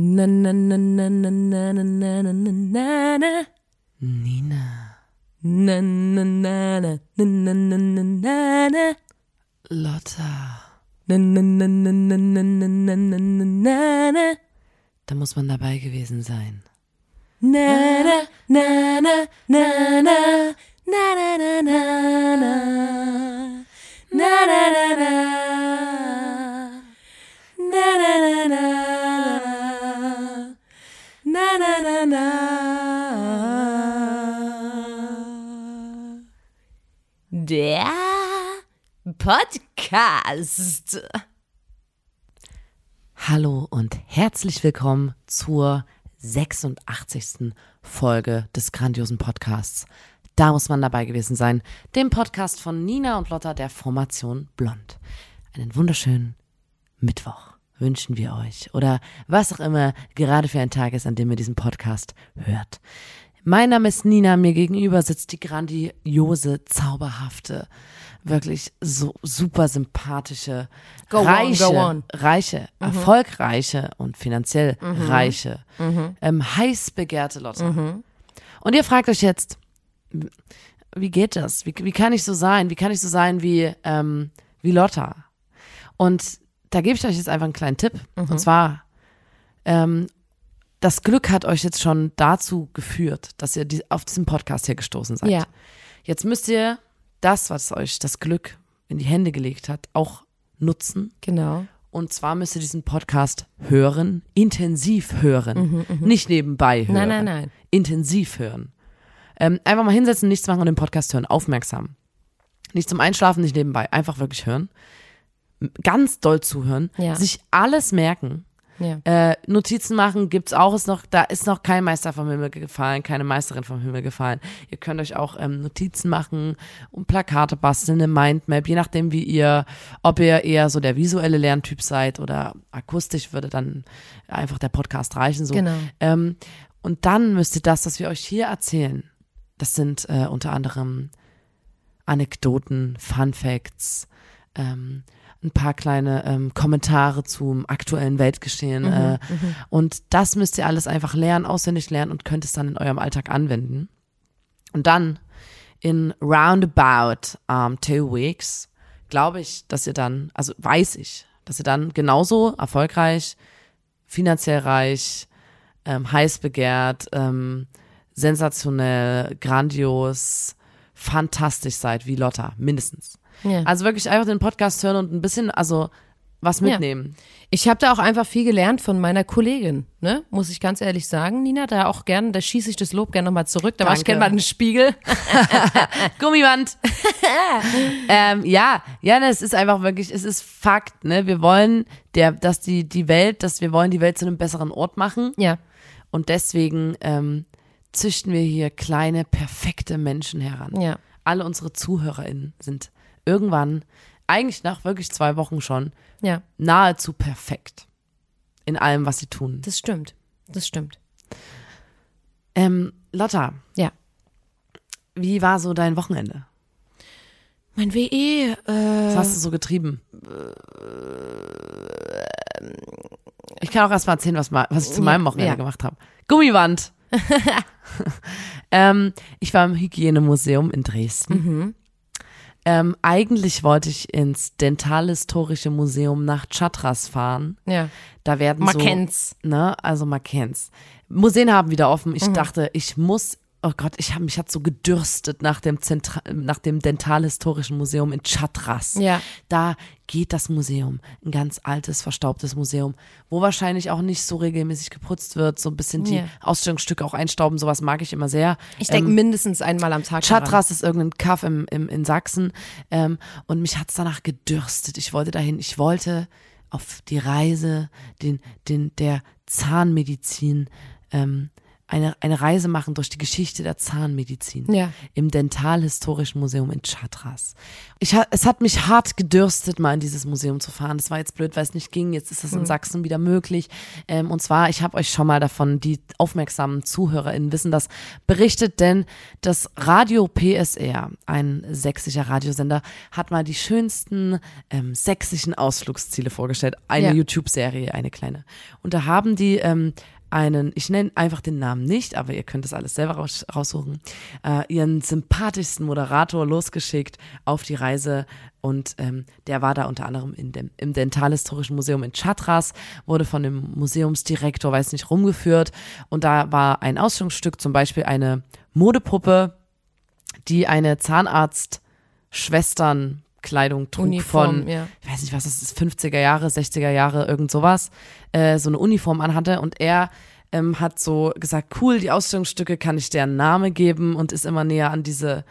Na na na na na na na na na na na Nina. na na na na na na na na na Lotta. na na na na na na na na na na na na Da muss man dabei gewesen sein. na na na na na na na na na na na na na na na na na na na der Podcast. Hallo und herzlich willkommen zur 86. Folge des grandiosen Podcasts. Da muss man dabei gewesen sein. Dem Podcast von Nina und Lotta der Formation Blond. Einen wunderschönen Mittwoch wünschen wir euch. Oder was auch immer gerade für ein Tag ist, an dem ihr diesen Podcast hört. Mein Name ist Nina, mir gegenüber sitzt die grandiose, zauberhafte, wirklich so super sympathische, Go on, reiche, go on. reiche, erfolgreiche und finanziell reiche, ähm, heiß begehrte Lotte. Und ihr fragt euch jetzt, wie geht das? Wie, wie kann ich so sein? Wie kann ich so sein wie, ähm, wie Lotta? Und da gebe ich euch jetzt einfach einen kleinen Tipp. Und zwar, ähm, das Glück hat euch jetzt schon dazu geführt, dass ihr auf diesen Podcast hier gestoßen seid. Ja. Jetzt müsst ihr das, was euch das Glück in die Hände gelegt hat, auch nutzen. Genau. Und zwar müsst ihr diesen Podcast hören, intensiv hören, nicht nebenbei hören. Mhm, Nein, nein, nein. Intensiv hören. Ähm, einfach mal hinsetzen, nichts machen und den Podcast hören, aufmerksam. Nicht zum Einschlafen, nicht nebenbei, einfach wirklich hören. Ganz doll zuhören, Ja. sich alles merken. Ja. Äh, Notizen machen gibt's auch, ist noch, da ist noch kein Meister vom Himmel gefallen, keine Meisterin vom Himmel gefallen. Ihr könnt euch auch ähm, Notizen machen und Plakate basteln, eine Mindmap, je nachdem wie ihr, ob ihr eher so der visuelle Lerntyp seid oder akustisch würde dann einfach der Podcast reichen. So. Genau. Ähm, und dann müsst ihr das, was wir euch hier erzählen, das sind äh, unter anderem Anekdoten, Fun Facts, ähm, ein paar kleine ähm, Kommentare zum aktuellen Weltgeschehen. äh, Und das müsst ihr alles einfach lernen, auswendig lernen und könnt es dann in eurem Alltag anwenden. Und dann in roundabout um, two weeks glaube ich, dass ihr dann, also weiß ich, dass ihr dann genauso erfolgreich, finanziell reich, ähm, heiß begehrt, ähm, sensationell, grandios, fantastisch seid wie Lotta, mindestens. Ja. Also wirklich einfach den Podcast hören und ein bisschen, also was mitnehmen. Ich habe da auch einfach viel gelernt von meiner Kollegin, ne? Muss ich ganz ehrlich sagen, Nina. Da auch gern, da schieße ich das Lob gerne nochmal zurück. Da mach ich gerne mal einen Spiegel. Gummiband. ähm, ja, ja, das ist einfach wirklich, es ist Fakt, ne? Wir wollen der, dass die, die Welt, dass wir wollen die Welt zu einem besseren Ort machen. Ja. Und deswegen ähm, züchten wir hier kleine, perfekte Menschen heran. Ja. Alle unsere ZuhörerInnen sind irgendwann, eigentlich nach wirklich zwei Wochen schon, Ja. nahezu perfekt. In allem, was sie tun. Das stimmt. Das stimmt. Ähm, Lotta, Ja. wie war so dein Wochenende? Mein WE, äh, Was hast du so getrieben? Ich kann auch erst mal erzählen, was, mal, was ich zu meinem Wochenende ja. gemacht habe. Gummiband. ähm, ich war im Hygienemuseum in Dresden. Mhm. Ähm, eigentlich wollte ich ins Dentalhistorische Museum nach Chatras fahren. ja. Da werden Man so, kennt's. Ne, also man kennt's. Museen haben wieder offen. Mhm. Ich dachte, ich muss, oh Gott, ich habe mich hat so gedürstet nach dem Zentra nach dem Dentalhistorischen Museum in Chatras. Ja. Da geht das Museum, ein ganz altes, verstaubtes Museum, wo wahrscheinlich auch nicht so regelmäßig geputzt wird, so ein bisschen die Ja. Ausstellungsstücke auch einstauben, sowas mag ich immer sehr. Ich denke Ähm, mindestens einmal am Tag. daran. Chatras ist irgendein Kaff im, im, in Sachsen ähm, und mich hat's danach gedürstet. Ich wollte dahin, ich wollte auf die Reise den, den, der Zahnmedizin ähm, eine, eine Reise machen durch die Geschichte der Zahnmedizin Ja. im Dentalhistorischen Museum in Chartres. Ich, es hat mich hart gedürstet, mal in dieses Museum zu fahren. Das war jetzt blöd, weil es nicht ging. Jetzt ist das in Sachsen wieder möglich. Ähm, und zwar, ich habe euch schon mal davon, die aufmerksamen ZuhörerInnen wissen das, berichtet, denn das Radio PSR, ein sächsischer Radiosender, hat mal die schönsten ähm, sächsischen Ausflugsziele vorgestellt. Eine Ja. YouTube-Serie, eine kleine. Und da haben die ähm, einen, ich nenne einfach den Namen nicht, aber ihr könnt es alles selber raus, raussuchen, äh, ihren sympathischsten Moderator losgeschickt auf die Reise und ähm, der war da unter anderem in dem, im Dentalhistorischen Museum in Chartres, wurde von dem Museumsdirektor, weiß nicht, rumgeführt und da war ein Ausstellungsstück, zum Beispiel eine Modepuppe, die eine Zahnarzt-Schwestern-Kleidung trug Uniform, von, ja. ich weiß nicht, was das ist, 50er Jahre, 60er Jahre, irgend sowas, äh, so eine Uniform anhatte und er ähm, hat so gesagt, cool, die Ausstellungsstücke kann ich deren Name geben und ist immer näher an diese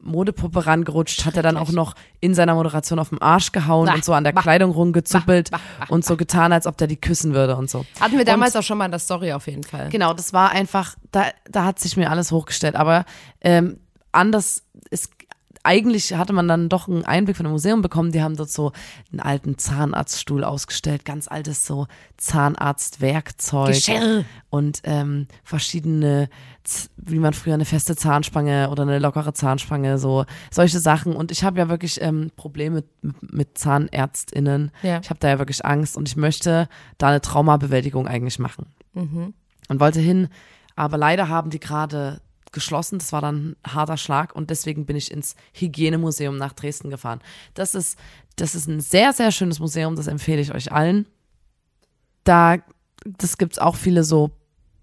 Modepuppe rangerutscht, hat er dann auch noch in seiner Moderation auf den Arsch gehauen Bah, und so an der bah, Kleidung rumgezuppelt bah, und so getan, als ob der die küssen würde und so. Hatten wir damals auch schon mal in der Story auf jeden Fall. Genau, das war einfach, da, da hat sich mir alles hochgestellt. Aber ähm, anders ist, eigentlich hatte man dann doch einen Einblick von dem Museum bekommen. Die haben dort so einen alten Zahnarztstuhl ausgestellt, ganz altes so Zahnarztwerkzeug Geschirr. und ähm, verschiedene, wie man früher eine feste Zahnspange oder eine lockere Zahnspange, so solche Sachen. Und ich habe ja wirklich ähm, Probleme mit, mit ZahnärztInnen. Ja. Ich habe da ja wirklich Angst und ich möchte da eine Traumabewältigung eigentlich machen Mhm. und wollte hin, aber leider haben die gerade geschlossen. Das war dann ein harter Schlag und deswegen bin ich ins Hygienemuseum nach Dresden gefahren. Das ist, das ist ein sehr, sehr schönes Museum, das empfehle ich euch allen. Da, das gibt's auch viele so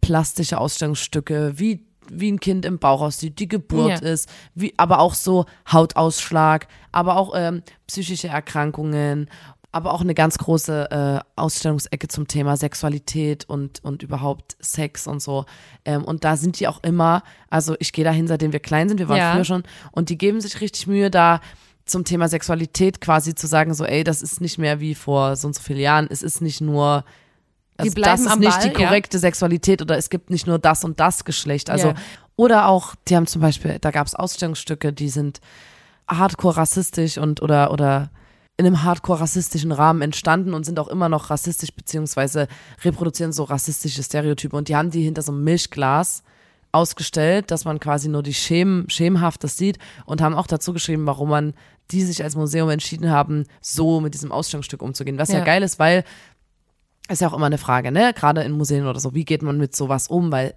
plastische Ausstellungsstücke, wie wie ein Kind im Bauch aussieht, die Geburt Ja. ist, wie, aber auch so Hautausschlag, aber auch ähm, psychische Erkrankungen, aber auch eine ganz große äh, Ausstellungsecke zum Thema Sexualität und, und überhaupt Sex und so. Ähm, und da sind die auch immer, also ich gehe dahin, seitdem wir klein sind, wir waren Ja. früher schon, und die geben sich richtig Mühe, da zum Thema Sexualität quasi zu sagen, so, ey, das ist nicht mehr wie vor so und so vielen Jahren, es ist nicht nur also das ist nicht Ball, die ja. korrekte Sexualität oder es gibt nicht nur das und das Geschlecht. Also, Ja. oder auch, die haben zum Beispiel, da gab es Ausstellungsstücke, die sind hardcore rassistisch und oder oder in einem hardcore rassistischen Rahmen entstanden und sind auch immer noch rassistisch beziehungsweise reproduzieren so rassistische Stereotype und die haben die hinter so einem Milchglas ausgestellt, dass man quasi nur die Schem, Schemhaftes sieht und haben auch dazu geschrieben, warum man die sich als Museum entschieden haben, so mit diesem Ausstellungsstück umzugehen. Was ja, Ja. geil ist, weil ist ja auch immer eine Frage, ne? Gerade in Museen oder so, wie geht man mit sowas um? Weil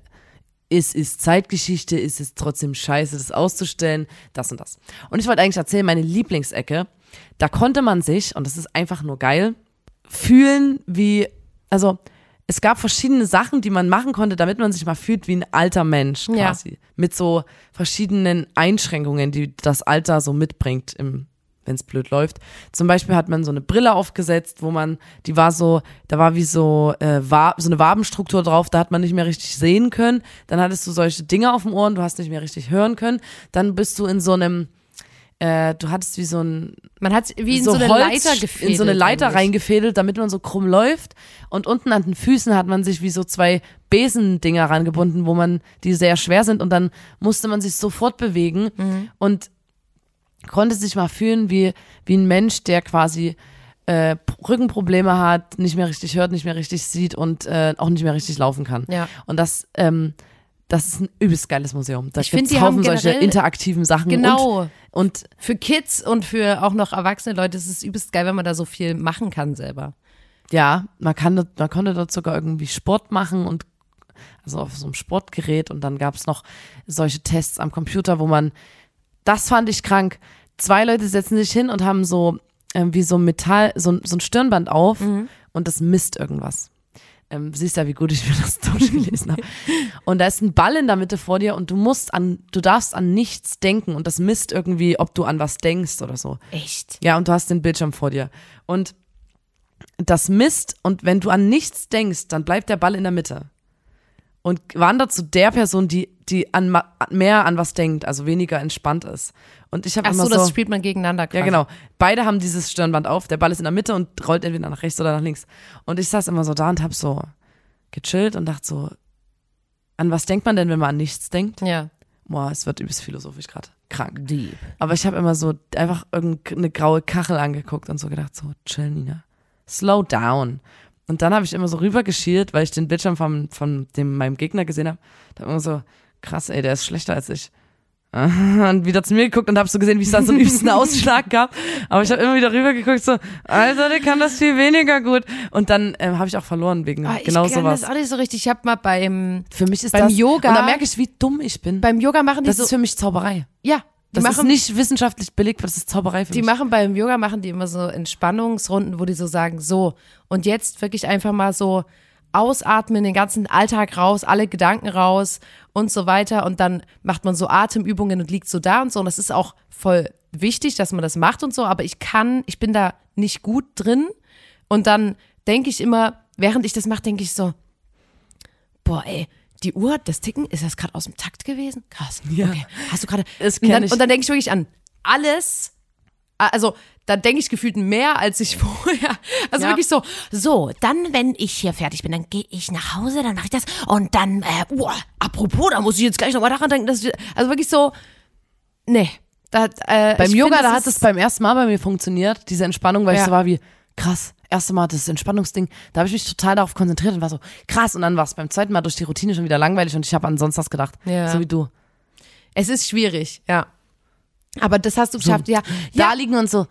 es ist Zeitgeschichte, ist es trotzdem scheiße, das auszustellen, das und das. Und ich wollte eigentlich erzählen, meine Lieblingsecke, da konnte man sich, und das ist einfach nur geil, fühlen wie, also es gab verschiedene Sachen, die man machen konnte, damit man sich mal fühlt wie ein alter Mensch Ja. quasi. Mit so verschiedenen Einschränkungen, die das Alter so mitbringt wenn es blöd läuft. Zum Beispiel hat man so eine Brille aufgesetzt, wo man, die war so, da war wie so, äh, Wa so eine Wabenstruktur drauf, da hat man nicht mehr richtig sehen können. Dann hattest du solche Dinge auf dem Ohr und du hast nicht mehr richtig hören können. Dann bist du in so einem, äh, du hattest wie so ein Man hat wie in so, eine Holz- Leiter gefädelt. in so eine Leiter eigentlich. reingefädelt, damit man so krumm läuft. Und unten an den Füßen hat man sich wie so zwei Besendinger rangebunden, wo man, die sehr schwer sind und dann musste man sich sofort bewegen Mhm. und konnte sich mal fühlen wie, wie ein Mensch, der quasi äh, Rückenprobleme hat, nicht mehr richtig hört, nicht mehr richtig sieht und äh, auch nicht mehr richtig laufen kann. Ja. Und das, ähm, das ist ein übelst geiles Museum. Da die haben Haufen solche interaktiven Sachen. Genau. Und, und Für Kids und für auch noch erwachsene Leute ist es übelst geil, wenn man da so viel machen kann selber. Ja, man kann man konnte dort sogar irgendwie Sport machen und also auf so einem Sportgerät und dann gab's noch solche Tests am Computer, wo man, das fand ich krank. Zwei Leute setzen sich hin und haben so ähm, wie so Metall, so, so ein Stirnband auf und das misst irgendwas. Ähm, siehst ja, wie gut ich mir das durchgelesen habe. Und da ist ein Ball in der Mitte vor dir und du musst an, du darfst an nichts denken und das misst irgendwie, ob du an was denkst oder so. Echt? Ja, und du hast den Bildschirm vor dir. Und das misst und wenn du an nichts denkst, dann bleibt der Ball in der Mitte. Und wandert zu der Person, die, die an mehr an was denkt, also weniger entspannt ist. Und ich habe immer so, so. das spielt man gegeneinander quasi. ja, genau. Beide haben dieses Stirnband auf. Der Ball ist in der Mitte und rollt entweder nach rechts oder nach links. Und ich saß immer so da und hab so gechillt und dachte so, an was denkt man denn, wenn man an nichts denkt? Ja. Boah, es wird übelst philosophisch gerade. Krank. Deep. Aber ich habe immer so einfach irgendeine graue Kachel angeguckt und so gedacht, so, chill, Nina. Slow down. Und dann habe ich immer so rübergeschielt, weil ich den Bildschirm von, von dem, meinem Gegner gesehen habe. Da hab ich immer so, krass, ey, der ist schlechter als ich. Und wieder zu mir geguckt und habe so gesehen, wie es da so einen übsten Ausschlag gab. Aber ich habe immer wieder rübergeguckt, so, Alter, der kann das viel weniger gut. Und dann ähm, habe ich auch verloren wegen Ah, ich genau kann sowas. das auch nicht so richtig. Ich habe mal beim, Für mich ist beim das, Yoga- Und da merke ich, wie dumm ich bin. beim Yoga machen die das so, ist für mich Zauberei. ja, die Das machen, ist nicht wissenschaftlich belegt, das ist Zauberei für Die mich. machen beim Yoga machen die immer so Entspannungsrunden, wo die so sagen, so und jetzt wirklich einfach mal so ausatmen, den ganzen Alltag raus, alle Gedanken raus und so weiter und dann macht man so Atemübungen und liegt so da und so und das ist auch voll wichtig, dass man das macht und so, aber ich kann, ich bin da nicht gut drin und dann denke ich immer, während ich das mache, denke ich so, boah, ey, die Uhr, das Ticken, ist das gerade aus dem Takt gewesen? Krass. Ja. Okay. Hast du gerade. Und dann, und dann denke ich wirklich an alles. Also, da denke ich gefühlt mehr, als ich vorher. Also Ja. wirklich so, so, dann, wenn ich hier fertig bin, dann gehe ich nach Hause, dann mache ich das. Und dann, äh, uh, apropos, da muss ich jetzt gleich nochmal daran denken, dass ich, also wirklich so, nee. Da, äh, Beim ich Yoga, find, da das hat es beim ersten Mal bei mir funktioniert, diese Entspannung, weil ich Ja. so war wie, krass, erste Mal das Entspannungsding. Da habe ich mich total darauf konzentriert und war so, krass. Und dann war es beim zweiten Mal durch die Routine schon wieder langweilig und ich habe an sonst was gedacht. Ja. So wie du. Es ist schwierig, ja. Aber das hast du geschafft, ja. Da Ja, liegen und so,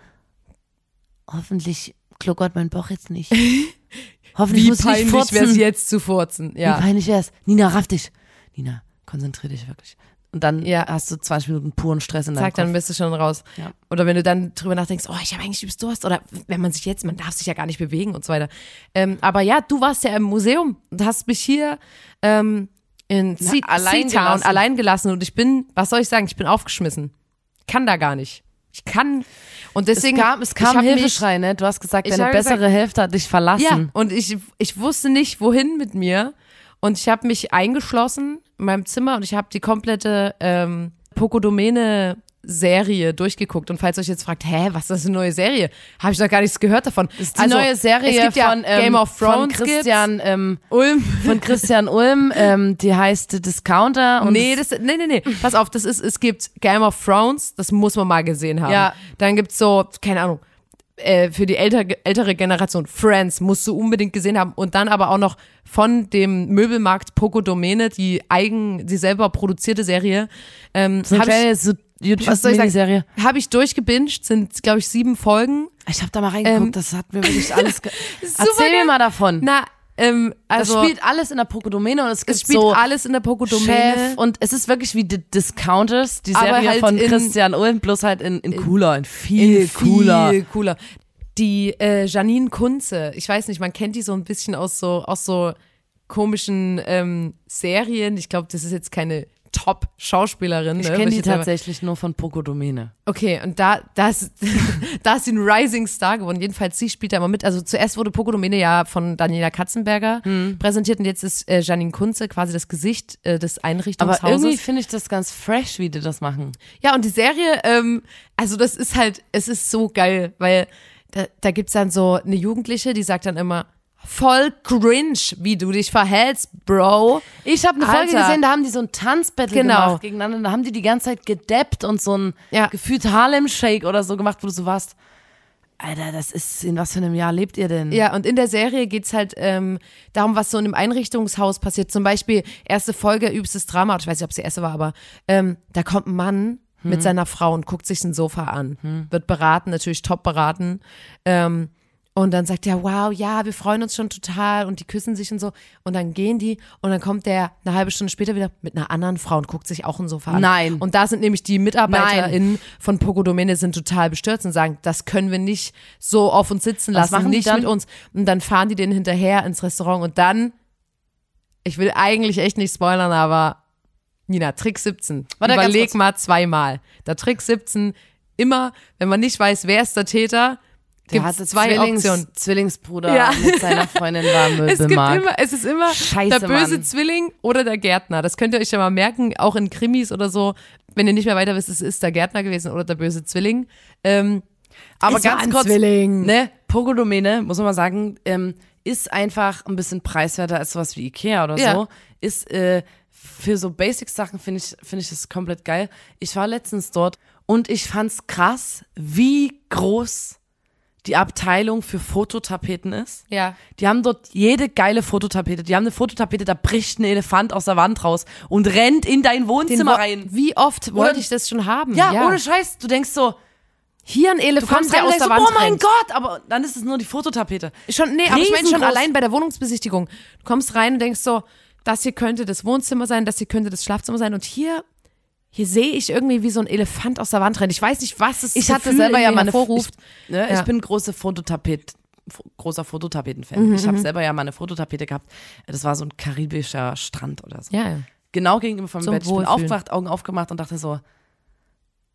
hoffentlich kluckert mein Bauch jetzt nicht. Hoffentlich wie muss ich nicht peinlich wäre es jetzt zu furzen, ja. Wie peinlich wär's. Nina, raff dich. Nina, konzentrier dich wirklich. Und dann Ja. hast du 20 Minuten puren Stress in deinem Zack, dann Kopf. bist du schon raus. Ja. Oder wenn du dann drüber nachdenkst, oh, ich habe eigentlich übelst Durst. Oder wenn man sich jetzt, man darf sich ja gar nicht bewegen und so weiter. Ähm, aber ja, du warst ja im Museum und hast mich hier ähm, in Na, allein Seatown allein gelassen. Und ich bin, was soll ich sagen, ich bin aufgeschmissen. Kann da gar nicht. Ich kann. Und Es deswegen. kam, es ich kam hab mich- Hilfeschrei, ne? Du hast gesagt, deine bessere Hälfte hat dich verlassen. Ja, und ich, ich wusste nicht, wohin mit mir. Und ich habe mich eingeschlossen in meinem Zimmer und ich habe die komplette ähm, Pokodomene Serie durchgeguckt und falls euch jetzt fragt, hä, was ist das für eine neue Serie? Habe ich noch gar nichts gehört davon. Das ist die neue Serie es gibt ja von, ähm, Game of Thrones von Christian, ähm. Ulm. von Christian Ulm, ähm, die heißt Discounter. Und nee, das, nee, nee, nee. Pass auf, das ist, es gibt Game of Thrones, das muss man mal gesehen haben. Ja. Dann gibt's so, keine Ahnung, äh, für die ältere, ältere Generation, Friends, musst du unbedingt gesehen haben. Und dann aber auch noch von dem Möbelmarkt Poco Domene, die eigen, die selber produzierte Serie. Ähm, so ich, so was soll ich sagen? YouTube-Miniserie. Hab ich durchgebinged, sind, glaube ich, sieben Folgen. Ich habe da mal reingeguckt, Ähm, das hat mir wirklich alles. Ge Erzähl mir mal davon. Na, ähm, also, das spielt alles in der Pokodomene und es gibt es spielt so alles in der Poco Chef und es ist wirklich wie die Discounters, die Serie halt von in- Christian Ulm, bloß halt in, in cooler, in viel cooler. Viel cooler. Die äh, Janine Kunze, ich weiß nicht, man kennt die so ein bisschen aus so, aus so komischen ähm, Serien. Ich glaube, das ist jetzt keine Top-Schauspielerin. Ich ne, kenne weil die tatsächlich nur von Pokodomene. Okay, und da, da, ist, da ist sie ein Rising Star geworden. Jedenfalls, sie spielt da immer mit. Also zuerst wurde Pokodomene ja von Daniela Katzenberger Hm. präsentiert und jetzt ist äh, Janine Kunze quasi das Gesicht äh, des Aber Einrichtungshauses. irgendwie finde ich das ganz fresh, wie die das machen. Ja, und die Serie, ähm, also das ist halt, es ist so geil, weil da, da gibt's dann so eine Jugendliche, die sagt dann immer, voll cringe, wie du dich verhältst, Bro. Ich habe eine Folge Alter. gesehen, da haben die so ein Tanzbattle Genau. gemacht gegeneinander. Da haben die die ganze Zeit gedappt und so ein Ja. gefühlt Harlem Shake oder so gemacht, wo du so warst. Alter, das ist, in was für einem Jahr lebt ihr denn? Ja, und in der Serie geht's halt ähm, darum, was so in einem Einrichtungshaus passiert. Zum Beispiel erste Folge, übstes Drama, ich weiß nicht, ob es die erste war, aber ähm, da kommt ein Mann mit seiner Frau und guckt sich ein Sofa an. Wird beraten, natürlich top beraten. Ähm, und dann sagt er, wow, ja, wir freuen uns schon total und die küssen sich und so. Und dann gehen die und dann kommt der eine halbe Stunde später wieder mit einer anderen Frau und guckt sich auch ein Sofa an. Nein. Und da sind nämlich die MitarbeiterInnen von Poco Domene sind total bestürzt und sagen, das können wir nicht so auf uns sitzen Was lassen, machen die nicht mit uns. Und dann fahren die den hinterher ins Restaurant und dann, ich will eigentlich echt nicht spoilern, aber Nina, Trick 17. Warte, Überleg mal zweimal. Der Trick 17, immer, wenn man nicht weiß, wer ist der Täter, Der gibt hatte zwei Zwillings, Optionen. Zwillingsbruder Ja. mit seiner Freundin war im Es gibt Möbelmarkt. immer, es ist immer Scheiße, der böse Mann. Zwilling oder der Gärtner. Das könnt ihr euch ja mal merken, auch in Krimis oder so. Wenn ihr nicht mehr weiter wisst, es ist der Gärtner gewesen oder der böse Zwilling. Ähm, Aber Es ganz kurz, Zwilling. ne, Pokodomene, muss man mal sagen, ähm, ist einfach ein bisschen preiswerter als sowas wie Ikea oder Ja. so. Ist äh, für so Basic-Sachen finde ich, finde ich das komplett geil. Ich war letztens dort und ich fand's krass, wie groß die Abteilung für Fototapeten ist. Ja. Die haben dort jede geile Fototapete. Die haben eine Fototapete, da bricht ein Elefant aus der Wand raus und rennt in dein Wohnzimmer Wo- rein. Wie oft wollte ich das schon haben? Ja, ohne Scheiß. Du denkst so, Hier ein Elefant, der aus der so, Wand oh mein rennt. Gott, aber dann ist es nur die Fototapete. Schon, nee, aber ich meine schon allein bei der Wohnungsbesichtigung. Du kommst rein und denkst so, das hier könnte das Wohnzimmer sein, das hier könnte das Schlafzimmer sein und hier, hier sehe ich irgendwie wie so ein Elefant aus der Wand rennen. Ich weiß nicht, was es Ich hatte Gefühl selber ja in meine hervorruft. Ich, ne, Ja. ich bin große Fototapet, fo- großer Fototapeten-Fan. Mhm, ich habe selber ja mal eine Fototapete gehabt. Das war so ein karibischer Strand oder so. Ja, ja. Genau gegenüber vom Zum Bett. Ich bin aufgewacht, Augen aufgemacht und dachte so,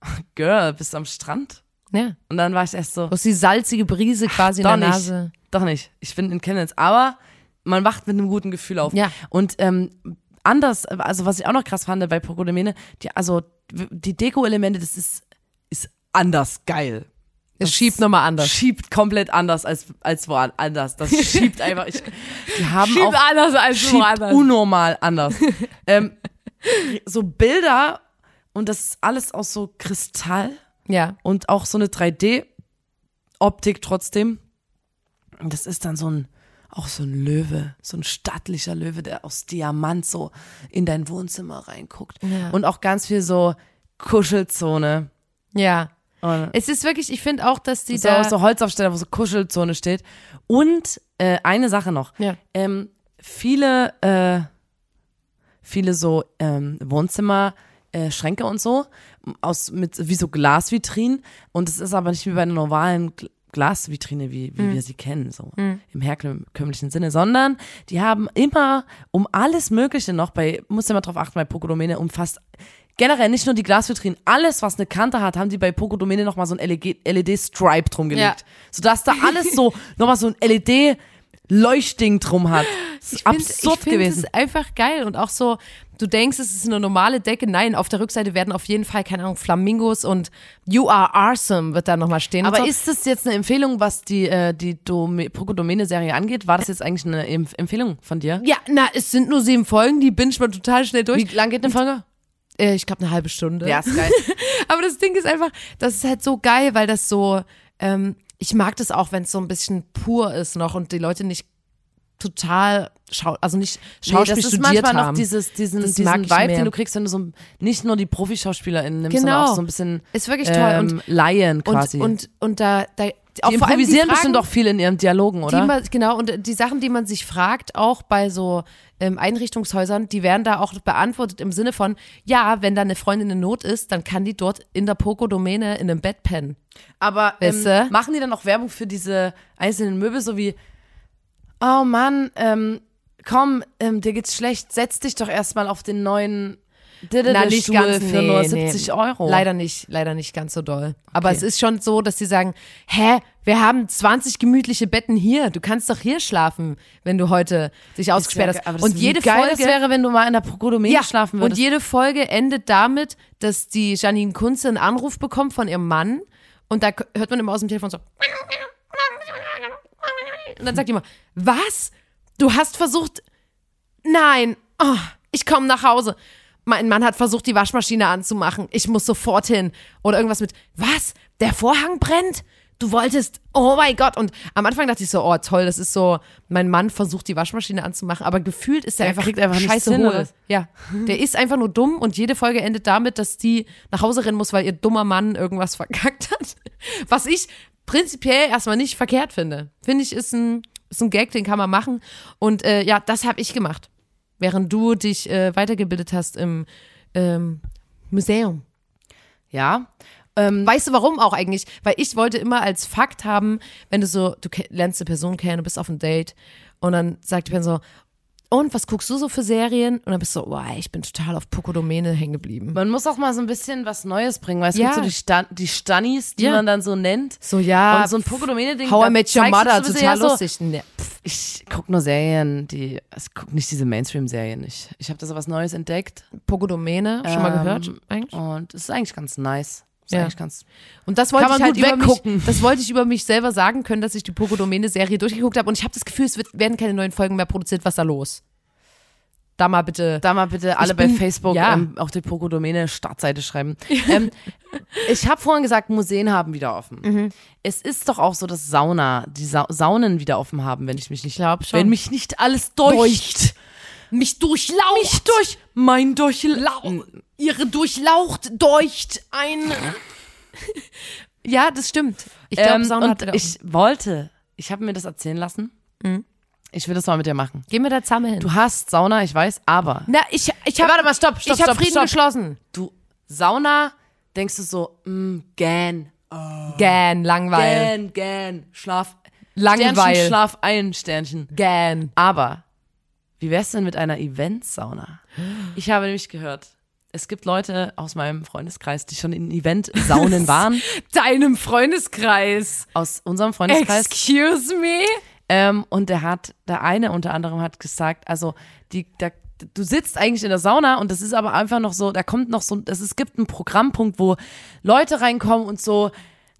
Girl, bist du am Strand? ja. Und dann war ich erst so, Du hast die salzige Brise quasi in doch der nicht. Nase. Doch nicht. Ich bin in Chemnitz. Aber man wacht mit einem guten Gefühl auf. Ja. Und ähm, anders, also was ich auch noch krass fand bei Pokodemene, die, also die Deko-Elemente, das ist, ist anders geil. Es schiebt nochmal anders. Schiebt komplett anders als, als woanders. Das schiebt einfach. Ich, die haben Schiebt auch anders als schiebt woanders. unnormal anders. ähm, so Bilder und das ist alles aus so Kristall Ja. und auch so eine 3D-Optik trotzdem. Und das ist dann so ein, auch so ein Löwe, so ein stattlicher Löwe, der aus Diamant so in dein Wohnzimmer reinguckt. Ja. Und auch ganz viel so Kuschelzone. Ja. Und Es ist wirklich, ich finde auch, dass die so, da. so Holzaufsteller, wo so Kuschelzone steht. Und äh, eine Sache noch. Ja. Ähm, viele, äh, viele so ähm, Wohnzimmer, äh, Schränke und so, aus mit wie so Glasvitrinen. Und es ist aber nicht wie bei einer normalen Glasvitrine, wie, wie wir sie kennen, so im herkömmlichen Sinne, sondern die haben immer um alles Mögliche noch bei, muss ja mal drauf achten, bei Pokodomene, um fast generell nicht nur die Glasvitrinen, alles, was eine Kante hat, haben die bei Pokodomene nochmal so ein LED-Stripe drum gelegt. Ja. Sodass da alles so nochmal so ein LED-Leuchtding drum hat. Das ist Ich find- absurd ich find gewesen. Es ist einfach geil und auch so, du denkst, es ist eine normale Decke. Nein, auf der Rückseite werden auf jeden Fall, keine Ahnung, Flamingos und You are awesome wird da nochmal stehen. Aber so. ist das jetzt eine Empfehlung, was die, äh, die Pokodomene-Serie angeht? War das jetzt eigentlich eine Empf Empfehlung von dir? Ja, na, es sind nur sieben Folgen, die binge man total schnell durch. Wie lang geht eine Folge? Äh, ich glaube eine halbe Stunde. Ja, ist geil. Aber das Ding ist einfach, das ist halt so geil, weil das so, ähm, ich mag das auch, wenn es so ein bisschen pur ist noch und die Leute nicht total, schau also nicht Schauspiel nee, das ist studiert manchmal haben. noch dieses, diesen, Das diesen Vibe, mehr. den du kriegst, wenn du so nicht nur die ProfischauspielerInnen nimmst, Genau. sondern auch so ein bisschen ist wirklich toll. ähm, und, Laien quasi. und, und, und da, da auch die improvisieren bestimmt auch viel in ihren Dialogen, oder? man, genau, und die Sachen, die man sich fragt, auch bei so ähm, Einrichtungshäusern, die werden da auch beantwortet im Sinne von, ja, wenn da eine Freundin in Not ist, dann kann die dort in der Pokodomäne in einem Bett pennen. Aber ähm, machen die dann auch Werbung für diese einzelnen Möbel, so wie, oh Mann, ähm, komm, ähm, dir geht's schlecht, setz dich doch erstmal auf den neuen Diddle-Stuhl für nur 70 Euro. Leider nicht, leider nicht ganz so doll. Aber Okay. es ist schon so, dass sie sagen, hä, wir haben 20 gemütliche Betten hier. Du kannst doch hier schlafen, wenn du heute dich ausgesperrt hast. Aber das Und jede geil Folge das wäre, wenn du mal in der Pokodomene ja, schlafen und würdest. jede Folge endet damit, dass die Janine Kunze einen Anruf bekommt von ihrem Mann und da hört man immer aus dem Telefon so und dann sagt die immer, was? Du hast versucht, nein, oh, ich komme nach Hause. Mein Mann hat versucht, die Waschmaschine anzumachen. Ich muss sofort hin. Oder irgendwas mit, was? Der Vorhang brennt? Du wolltest, oh mein Gott. Und am Anfang dachte ich so, oh toll, das ist so, mein Mann versucht, die Waschmaschine anzumachen. Aber gefühlt ist er Der einfach, kriegt einfach scheiße hin, hohl. Ja, der ist einfach nur dumm und jede Folge endet damit, dass die nach Hause rennen muss, weil ihr dummer Mann irgendwas verkackt hat. Was ich prinzipiell erstmal nicht verkehrt finde. Finde ich, ist ein, ist ein Gag, den kann man machen. Und äh, ja, das habe ich gemacht. Während du dich äh, weitergebildet hast im ähm, Museum. ja. Ähm, Weißt du warum auch eigentlich? Weil ich wollte immer als Fakt haben, wenn du so, du lernst eine Person kennen, du bist auf einem Date und dann sagt die Person so, und was guckst du so für Serien? Und dann bist du so, wow, ich bin total auf Pokodomene hängen geblieben. man muss auch mal so ein bisschen was Neues bringen, weil es Ja. gibt so die, Stan die Stannis, die Ja. man dann so nennt. So, ja, Und so ein Pokodomene-Ding. How I Met Your Mother, total so, lustig. Ne, pff, Ich gucke nur Serien, die, ich gucke nicht diese Mainstream-Serien nicht. Ich habe da so was Neues entdeckt Pokodomene, schon mal Ähm, gehört eigentlich? und es ist eigentlich ganz nice. Ist Ja. eigentlich ganz. Und das wollte Kann ich halt über mich, weggucken. das wollte ich über mich selber sagen können, dass ich die Pogodomene-Serie durchgeguckt habe. Und ich habe das Gefühl, es wird, werden keine neuen Folgen mehr produziert. Was da los? Da mal bitte. Da mal bitte alle bin- bei Facebook ja. ähm, auf die Pokodomäne Startseite schreiben. ähm, ich habe vorhin gesagt, Museen haben wieder offen. Mhm. Es ist doch auch so, dass Sauna, die Sa Saunen wieder offen haben, wenn ich mich nicht, glaub schon. wenn mich nicht alles deucht. mich durchlaucht. Mich durch, mein Durchlau. Ihre durchlaucht, deucht ein. ja, das stimmt. Ich glaube, Ähm, Sauna und ich wollte, ich habe mir das erzählen lassen. Mhm. Ich will das mal mit dir machen. Gehen wir da zusammen hin. Du hast Sauna, ich weiß, aber Na, ich, ich habe Warte mal, stopp, stopp, ich habe stopp, Frieden stopp. geschlossen. du Sauna, denkst du so, mm, gähn, Gähn, Langweil. gähn, gähn, Schlaf, Langweil. Sternchen, Schlaf ein, Sternchen. Gähn. Aber wie wär's denn mit einer Event-Sauna? Ich habe nämlich gehört, es gibt Leute aus meinem Freundeskreis, die schon in Event-Saunen waren. Deinem Freundeskreis. Aus unserem Freundeskreis. Excuse me? Ähm, und der hat, der eine unter anderem hat gesagt, also die, der, du sitzt eigentlich in der Sauna und das ist aber einfach noch so, da kommt noch so, das, es gibt einen Programmpunkt, wo Leute reinkommen und so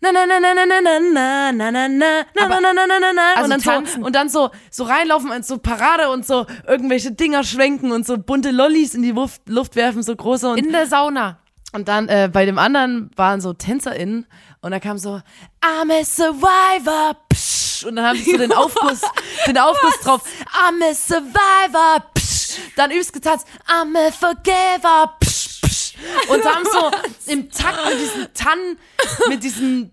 na na na na na na na na na na na na na na na na na also und dann tanzen. so und dann so so reinlaufen und so Parade und so irgendwelche Dinger schwenken und so bunte Lollis in die Luft, Luft werfen so große und In der Sauna. und dann äh, bei dem anderen waren so TänzerInnen und da kam so I'm a survivor psch, und dann haben sie so den Aufguss, den Aufguss drauf I'm a survivor psch, dann übst getanzt I'm a forgiver psch. Und haben so im Takt mit diesen Tannen, mit diesem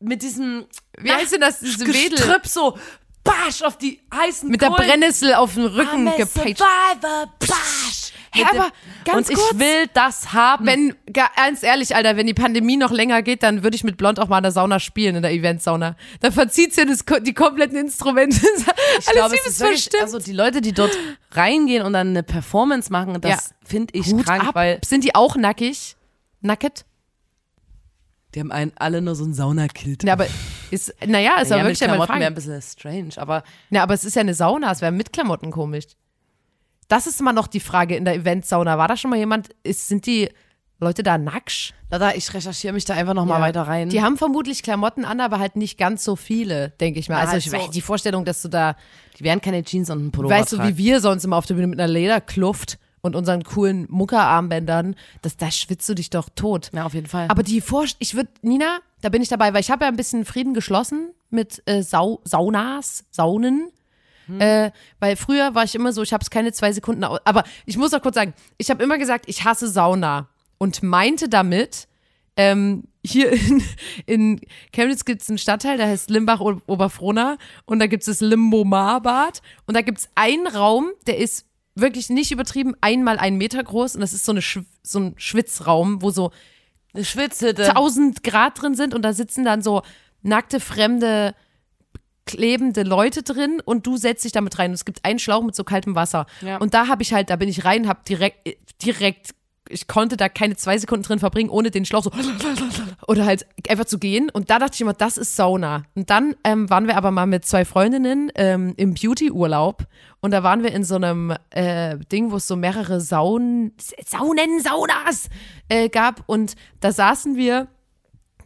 mit diesem Wie heißt denn das, diese Wedel? Gestrüpp so basch auf die heißen Mit der Kohlen. Brennnessel auf den Rücken I'm a gepeitscht. survivor basch. Hä, Mit aber ganz und ich kurz. will das haben. Wenn, ga- ganz ehrlich, Alter, wenn die Pandemie noch länger geht, dann würde ich mit Blond auch mal in der Sauna spielen, in der Eventsauna. Da verzieht sie das, die kompletten Instrumente. Ich Alles glaube, wie es das ist wirklich, verstimmt. also die Leute, die dort reingehen und dann eine Performance machen, das Ja. finde ich Hut krank, ab. weil Sind die auch nackig? Nacket? die haben einen, alle nur so einen Saunakilt. Ja, aber ist, naja, ist ja, aber mit wirklich ja meine Klamotten wäre ein bisschen strange, aber Ja, aber es ist ja eine Sauna, es wäre mit Klamotten komisch. Das ist immer noch die Frage in der Eventsauna. War da schon mal jemand, ist, sind die Leute da nackt? Lada, ich recherchiere mich da einfach nochmal Ja. weiter rein. Die haben vermutlich Klamotten an, aber halt nicht ganz so viele, denke ich mal. Also halt ich, die Vorstellung, dass du da, Die werden keine Jeans und einen Pullover weißt du, tragen. wie wir sonst immer auf der Bühne mit einer Lederkluft und unseren coolen Muckerarmbändern, das, da schwitzt du dich doch tot. Ja, auf jeden Fall. Aber die Vorst ich würde, Nina, da bin ich dabei, weil ich habe ja ein bisschen Frieden geschlossen mit äh, Sau Saunas, Saunen. Äh, weil früher war ich immer so, ich habe es keine zwei Sekunden, au- aber ich muss auch kurz sagen, ich habe immer gesagt, ich hasse Sauna und meinte damit, ähm, hier in, in Chemnitz gibt es einen Stadtteil, der heißt Limbach-Oberfrohna und da gibt es das Limbo-Marbad und da gibt es einen Raum, der ist wirklich nicht übertrieben, einmal einen Meter groß und das ist so, eine Schw so ein Schwitzraum, wo so eine Schwitzhütte. 1000 Grad drin sind und da sitzen dann so nackte, fremde, klebende Leute drin und du setzt dich damit rein. Und es gibt einen Schlauch mit so kaltem Wasser. Ja. Und da habe ich halt, da bin ich rein, habe direkt, direkt, ich konnte da keine zwei Sekunden drin verbringen, ohne den Schlauch so oder halt einfach zu gehen. Und da dachte ich immer, das ist Sauna. Und dann ähm, waren wir aber mal mit zwei Freundinnen ähm, im Beauty-Urlaub und da waren wir in so einem äh, Ding, wo es so mehrere Saunen, Saunen, Saunas äh, gab und da saßen wir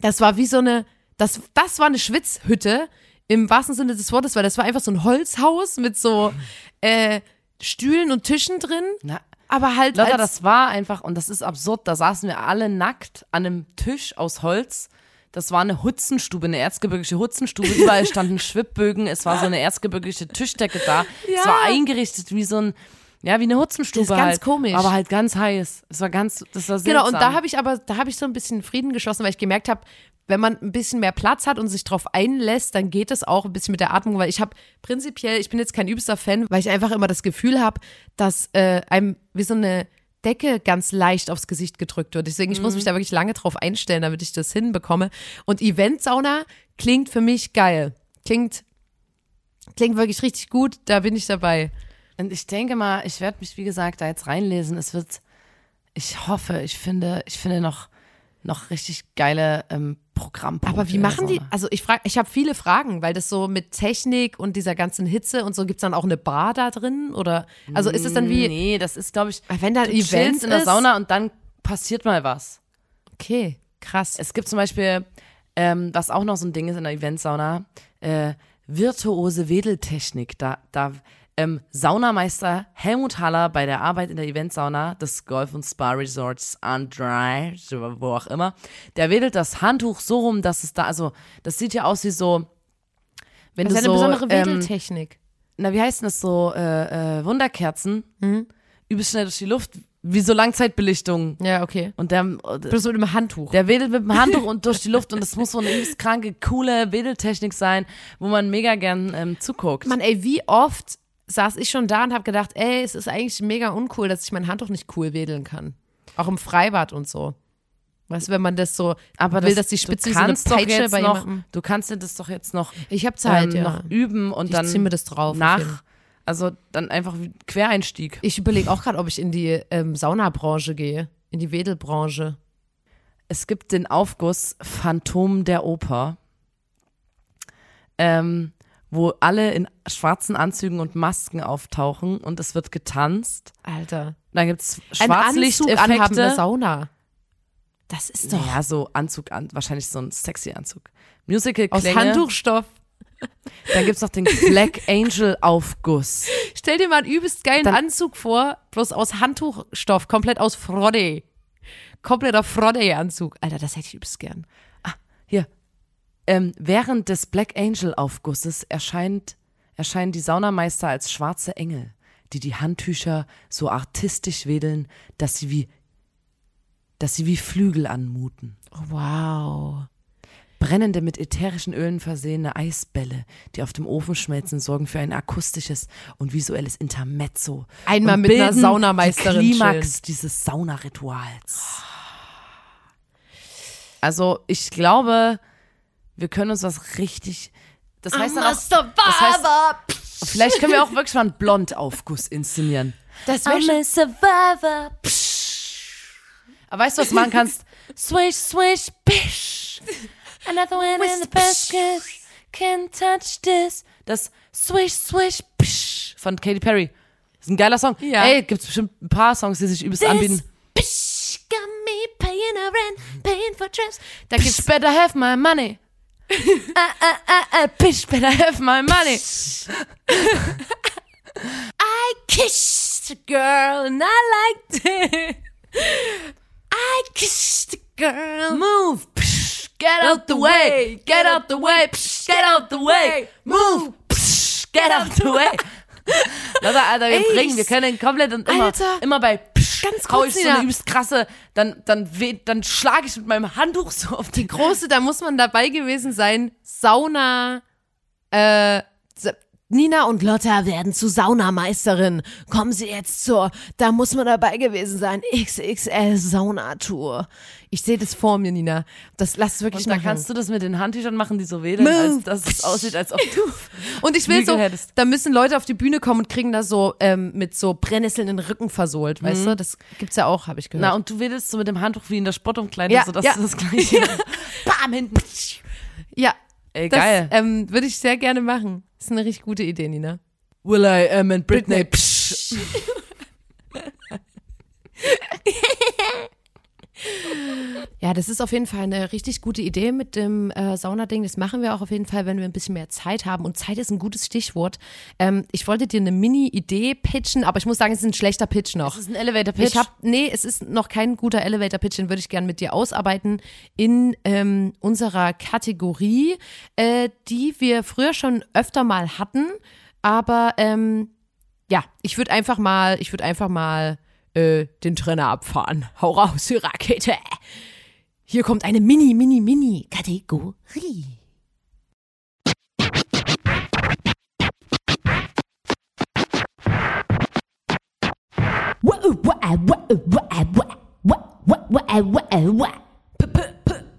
das war wie so eine, das, das war eine Schwitzhütte im wahrsten Sinne des Wortes, weil das war einfach so ein Holzhaus mit so äh, Stühlen und Tischen drin, Na, aber halt Lotta, das war einfach, und das ist absurd, da saßen wir alle nackt an einem Tisch aus Holz. Das war eine Hutzenstube, eine erzgebirgische Hutzenstube. Überall standen Schwibbögen. Es war so eine erzgebirgische Tischdecke da. Es war eingerichtet wie so ein, ja, wie eine Hutzenstube. Das ist ganz halt. komisch. Aber halt ganz heiß. Es war ganz, das war seltsam. Genau, und da habe ich aber, da habe ich so ein bisschen Frieden geschlossen, weil ich gemerkt habe, wenn man ein bisschen mehr Platz hat und sich drauf einlässt, dann geht es auch ein bisschen mit der Atmung, weil ich habe prinzipiell, ich bin jetzt kein übster Fan, weil ich einfach immer das Gefühl habe, dass äh, einem wie so eine Decke ganz leicht aufs Gesicht gedrückt wird. Deswegen, ich muss mich da wirklich lange drauf einstellen, damit ich das hinbekomme. Und Eventsauna klingt für mich geil. Klingt, klingt wirklich richtig gut, da bin ich dabei. Und ich denke mal, ich werde mich, wie gesagt, da jetzt reinlesen. Es wird, ich hoffe, ich finde, ich finde noch, noch richtig geile ähm, Programmpunkte. Aber wie machen die? Also ich frage, ich habe viele Fragen, weil das so mit Technik und dieser ganzen Hitze und so gibt's dann auch eine Bar da drin oder also ist es dann wie Nee, das ist, glaube ich, wenn da ein du Event chillst in der? Sauna und dann passiert mal was. Okay. Krass. Es gibt zum Beispiel, ähm, was auch noch so ein Ding ist in der Eventsauna, äh, virtuose Wedeltechnik. Da, da ähm, Saunameister Helmut Haller bei der Arbeit in der Eventsauna des Golf- und Spa-Resorts Andrei, wo auch immer, der wedelt das Handtuch so rum, dass es da, also das sieht ja aus wie so, wenn Das ist du eine so, besondere ähm, Wedeltechnik. na wie heißt denn das so, äh, äh, Wunderkerzen, Mhm. übelst schnell durch die Luft, wie so Langzeitbelichtung. ja, okay. Und der, Bloß mit dem Handtuch. der wedelt mit dem Handtuch und durch die Luft und das muss so eine übelst kranke, coole Wedeltechnik sein, wo man mega gern ähm, zuguckt. Mann, ey, wie oft saß ich schon da und habe gedacht, ey, es ist eigentlich mega uncool, dass ich mein Handtuch nicht cool wedeln kann. Auch im Freibad und so. Weißt du, wenn man das so aber will, dass die Spitze du wie so kannst doch jetzt bei noch, jemandem. du kannst dir das doch jetzt noch, Ich habe Zeit, ähm, ja. noch üben und ich dann zieh mir das drauf. nach, also dann einfach Quereinstieg. Ich überlege auch gerade, ob ich in die ähm, Saunabranche gehe, in die Wedelbranche. Es gibt den Aufguss Phantom der Oper, ähm, wo alle in schwarzen Anzügen und Masken auftauchen und es wird getanzt. Alter. Dann in der Schwarzlichteffekte. Sauna. Das ist doch Ja, so Anzug an, wahrscheinlich so ein sexy Anzug. Musical aus. Handtuchstoff. Dann gibt's noch den Black Angel Aufguss. Stell dir mal einen übelst geilen Dann- Anzug vor, bloß aus Handtuchstoff, komplett aus Frodde. Kompletter Frodde-Anzug. Alter, das hätte ich übelst gern. Ähm, während des Black Angel Aufgusses erscheint, erscheinen die Saunameister als schwarze Engel, die die Handtücher so artistisch wedeln, dass sie wie, dass sie wie Flügel anmuten. Oh, wow. Brennende mit ätherischen Ölen versehene Eisbälle, die auf dem Ofen schmelzen, sorgen für ein akustisches und visuelles Intermezzo. Einmal mit einer Saunameisterin die Klimax dieses Saunarituals. Also ich glaube, wir können uns was richtig. Das heißt dann auch, das heißt, vielleicht können wir auch wirklich mal einen Blond-Aufguss inszenieren. Das wäre schon survivor. Aber weißt du, was du machen kannst? Swish, swish, bish. Another one in the basket. Can't touch this. Das Swish, swish, bish von Katy Perry. Das ist ein geiler Song. Ja. Ey, gibt's bestimmt ein paar Songs, die sich übelst anbieten. Psh, got me paying a rent, paying for trips. Da gibt's better have my money. Ah, ah, ah, ah, bitch better have my money. I kissed a girl and I liked it. I kissed a girl. Move. Psh, get out the way. Get out the way. Psh, get out the way. Move. Psh, get out the way. Leute, Alter, wir Ey, bringen, wir können komplett und immer, Alter. immer bei Psch, Ganz hau ich so eine übelst krasse, dann, dann, weh- dann schlage ich mit meinem Handtuch so auf die Große, da muss man dabei gewesen sein. Sauna, äh, Nina und Lotta werden zu Saunameisterin. Kommen Sie jetzt zur, da muss man dabei gewesen sein. XXL Saunatour. Ich sehe das vor mir, Nina. Das lass es wirklich Und da machen. kannst du das mit den Handtüchern machen, die so wedeln, als dass es aussieht, als ob du Und ich will so, hättest. da müssen Leute auf die Bühne kommen und kriegen da so ähm, mit so Brennnesseln den Rücken versohlt, weißt du? Das gibt's ja auch, habe ich gehört. Na, und du wedelst so mit dem Handtuch wie in der Sportumkleidung, Ja, sodass ja. du das gleiche. Bam, hinten. ja, Ey, das geil. ähm, würde ich sehr gerne machen. Ist eine richtig gute Idee, Nina. Will I am and Britney. Psch. Ja, das ist auf jeden Fall eine richtig gute Idee mit dem äh, Saunading. Das machen wir auch auf jeden Fall, wenn wir ein bisschen mehr Zeit haben. Und Zeit ist ein gutes Stichwort. Ähm, ich wollte dir eine Mini-Idee pitchen, aber ich muss sagen, es ist ein schlechter Pitch noch. Das ist ein Elevator Pitch. Ich habe, nee, es ist noch kein guter Elevator Pitch, den würde ich gerne mit dir ausarbeiten in ähm, unserer Kategorie, äh, die wir früher schon öfter mal hatten. Aber ähm, ja, ich würde einfach mal, ich würde einfach mal äh, den Trenner abfahren. Hau raus, Rakete. Hier kommt eine Mini, Mini, Mini Kategorie.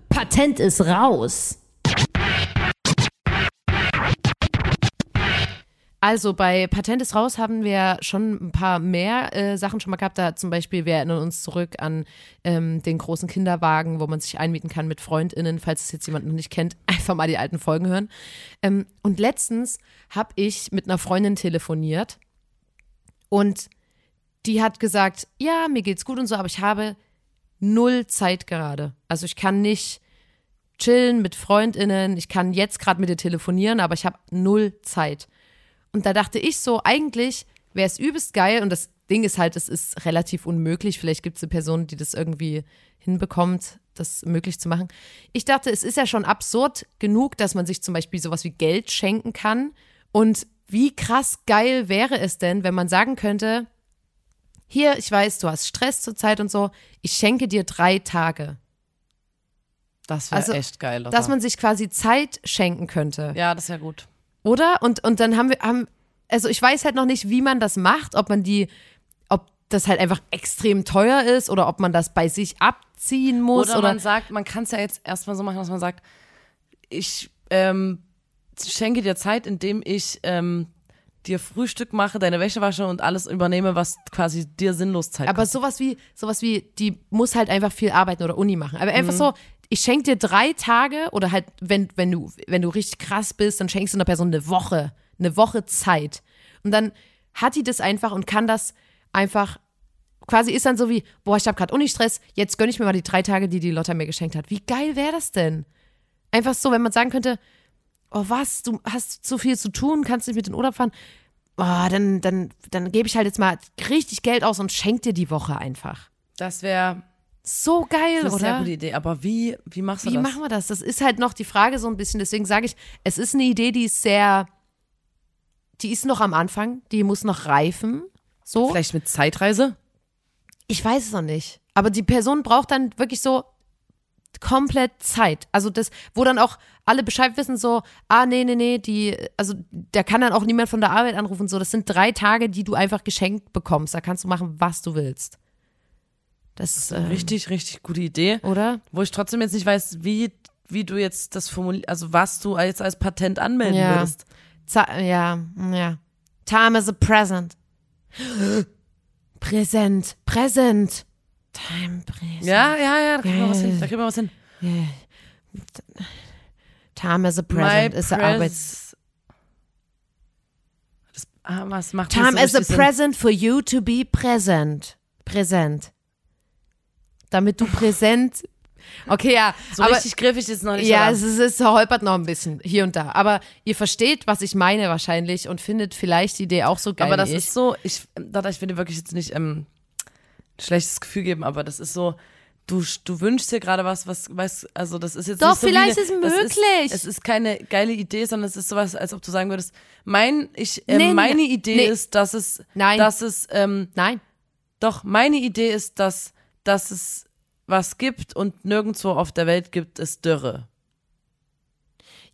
Patent ist raus. Also bei Patent ist raus haben wir schon ein paar mehr äh, Sachen schon mal gehabt. Da zum Beispiel, wir erinnern uns zurück an ähm, den großen Kinderwagen, wo man sich einmieten kann mit FreundInnen, falls es jetzt jemand noch nicht kennt, einfach mal die alten Folgen hören. Ähm, und letztens habe ich mit einer Freundin telefoniert und die hat gesagt, ja, mir geht's gut und so, aber ich habe null Zeit gerade. Also ich kann nicht chillen mit Freundinnen, ich kann jetzt gerade mit dir telefonieren, aber ich habe null Zeit. Und da dachte ich so, eigentlich wäre es übelst geil und das Ding ist halt, es ist relativ unmöglich. Vielleicht gibt es eine Person, die das irgendwie hinbekommt, das möglich zu machen. Ich dachte, es ist ja schon absurd genug, dass man sich zum Beispiel sowas wie Geld schenken kann. Und wie krass geil wäre es denn, wenn man sagen könnte, hier, ich weiß, du hast Stress zurzeit und so, ich schenke dir drei Tage. Das wäre Also, echt geil. Dass man sich quasi Zeit schenken könnte. ja, das wäre gut. Oder? Und, und dann haben wir, haben, also ich weiß halt noch nicht, wie man das macht, ob man die, ob das halt einfach extrem teuer ist oder ob man das bei sich abziehen muss. Oder, Oder, man sagt, man kann es ja jetzt erstmal so machen, dass man sagt, ich ähm, schenke dir Zeit, indem ich ähm, dir Frühstück mache, deine Wäsche wasche und alles übernehme, was quasi dir sinnlos Zeit aber kostet. sowas wie, sowas wie, die muss halt einfach viel arbeiten oder Uni machen. Aber Mhm. einfach so, ich schenke dir drei Tage oder halt, wenn, wenn du, wenn du richtig krass bist, dann schenkst du einer Person eine Woche, eine Woche Zeit. Und dann hat die das einfach und kann das einfach quasi ist dann so wie, boah, ich habe gerade Unistress, jetzt gönne ich mir mal die drei Tage, die die Lotta mir geschenkt hat. Wie geil wäre das denn? Einfach so, wenn man sagen könnte, oh was, du hast zu viel zu tun, kannst nicht mit in den Urlaub fahren. Oh, dann, dann, dann gebe ich halt jetzt mal richtig Geld aus und schenk dir die Woche einfach. Das wäre So geil, eine sehr oder? gute Idee. Aber wie, wie machst du Wie das? machen wir das? Das ist halt noch die Frage so ein bisschen. Deswegen sage ich, es ist eine Idee, die ist sehr, die ist noch am Anfang, die muss noch reifen. So. Vielleicht mit Zeitreise? Ich weiß es noch nicht. Aber die Person braucht dann wirklich so komplett Zeit. Also das, wo dann auch alle Bescheid wissen, so, ah, nee, nee, nee, die, also da kann dann auch niemand von der Arbeit anrufen. So, das sind drei Tage, die du einfach geschenkt bekommst. Da kannst du machen, was du willst. Das ist, äh, Richtig, richtig gute Idee. oder? Wo ich trotzdem jetzt nicht weiß, wie, wie du jetzt das formulierst, also was du jetzt als Patent anmelden Ja. würdest. Za ja, ja. Time is a present. Präsent, präsent. Time, präsent. Ja, ja, ja, da kriegen wir was hin. Geil. Da kriegen wir was hin. Time is a present. ist der Arbeits das, ah, was macht Time das is a present for you to be present. Präsent. Damit du präsent. Okay, ja. So aber, richtig griffig ist noch nicht. ja, aber- es, ist, es holpert noch ein bisschen hier und da. Aber ihr versteht, was ich meine wahrscheinlich und findet vielleicht die Idee auch so geil aber das ist so, ich, ich will dir wirklich jetzt nicht ähm, ein schlechtes Gefühl geben, aber das ist so, du, du wünschst dir gerade was, was, weißt, also das ist jetzt Doch, nicht so vielleicht wie ist eine, es möglich. Ist, es ist keine geile Idee, sondern es ist sowas, als ob du sagen würdest, mein, ich, äh, nee, meine Idee nee. ist, dass es, Nein. dass es, ähm, Nein. doch, meine Idee ist, dass, dass es was gibt und nirgendwo auf der Welt gibt es Dürre.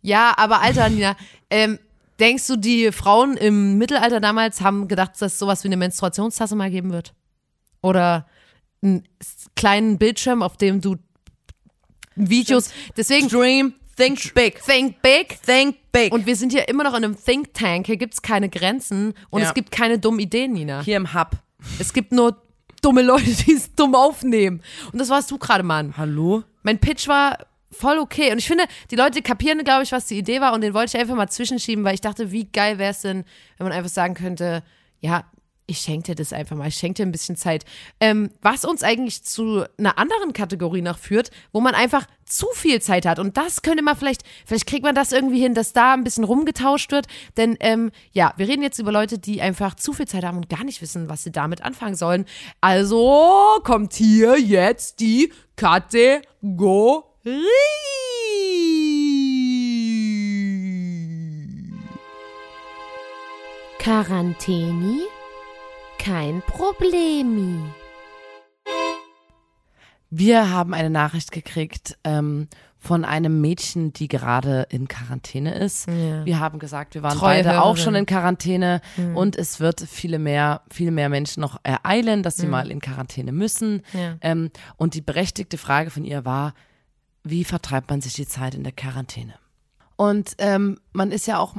Ja, aber Alter, Nina, ähm, denkst du, die Frauen im Mittelalter damals haben gedacht, dass es sowas wie eine Menstruationstasse mal geben wird? Oder einen kleinen Bildschirm, auf dem du Videos. Deswegen, Dream, think big, think big. think big. Und wir sind hier immer noch in einem Think Tank. Hier gibt es keine Grenzen und Ja. es gibt keine dummen Ideen, Nina. hier im Hub. Es gibt nur dumme Leute, die es dumm aufnehmen. Und das warst du gerade, Mann. Hallo? Mein Pitch war voll okay. Und ich finde, die Leute kapieren, glaube ich, was die Idee war. Und den wollte ich einfach mal zwischenschieben, weil ich dachte, wie geil wäre es denn, wenn man einfach sagen könnte, ja, ich schenke dir das einfach mal, ich schenke dir ein bisschen Zeit. Ähm, was uns eigentlich zu einer anderen Kategorie noch führt, wo man einfach zu viel Zeit hat. Und das könnte man vielleicht, vielleicht kriegt man das irgendwie hin, dass da ein bisschen rumgetauscht wird. Denn ähm, ja, wir reden jetzt über Leute, die einfach zu viel Zeit haben und gar nicht wissen, was sie damit anfangen sollen. Also kommt hier jetzt die Kategorie. Quarantäni? Kein Problemi. Wir haben eine Nachricht gekriegt ähm, von einem Mädchen, die gerade in Quarantäne ist. Ja. Wir haben gesagt, wir waren Treue beide auch Hörerin. schon in Quarantäne und es wird viele mehr, viel mehr Menschen noch ereilen, dass sie mal in Quarantäne müssen. Ja. Ähm, und die berechtigte Frage von ihr war, wie vertreibt man sich die Zeit in der Quarantäne? Und ähm, man ist ja auch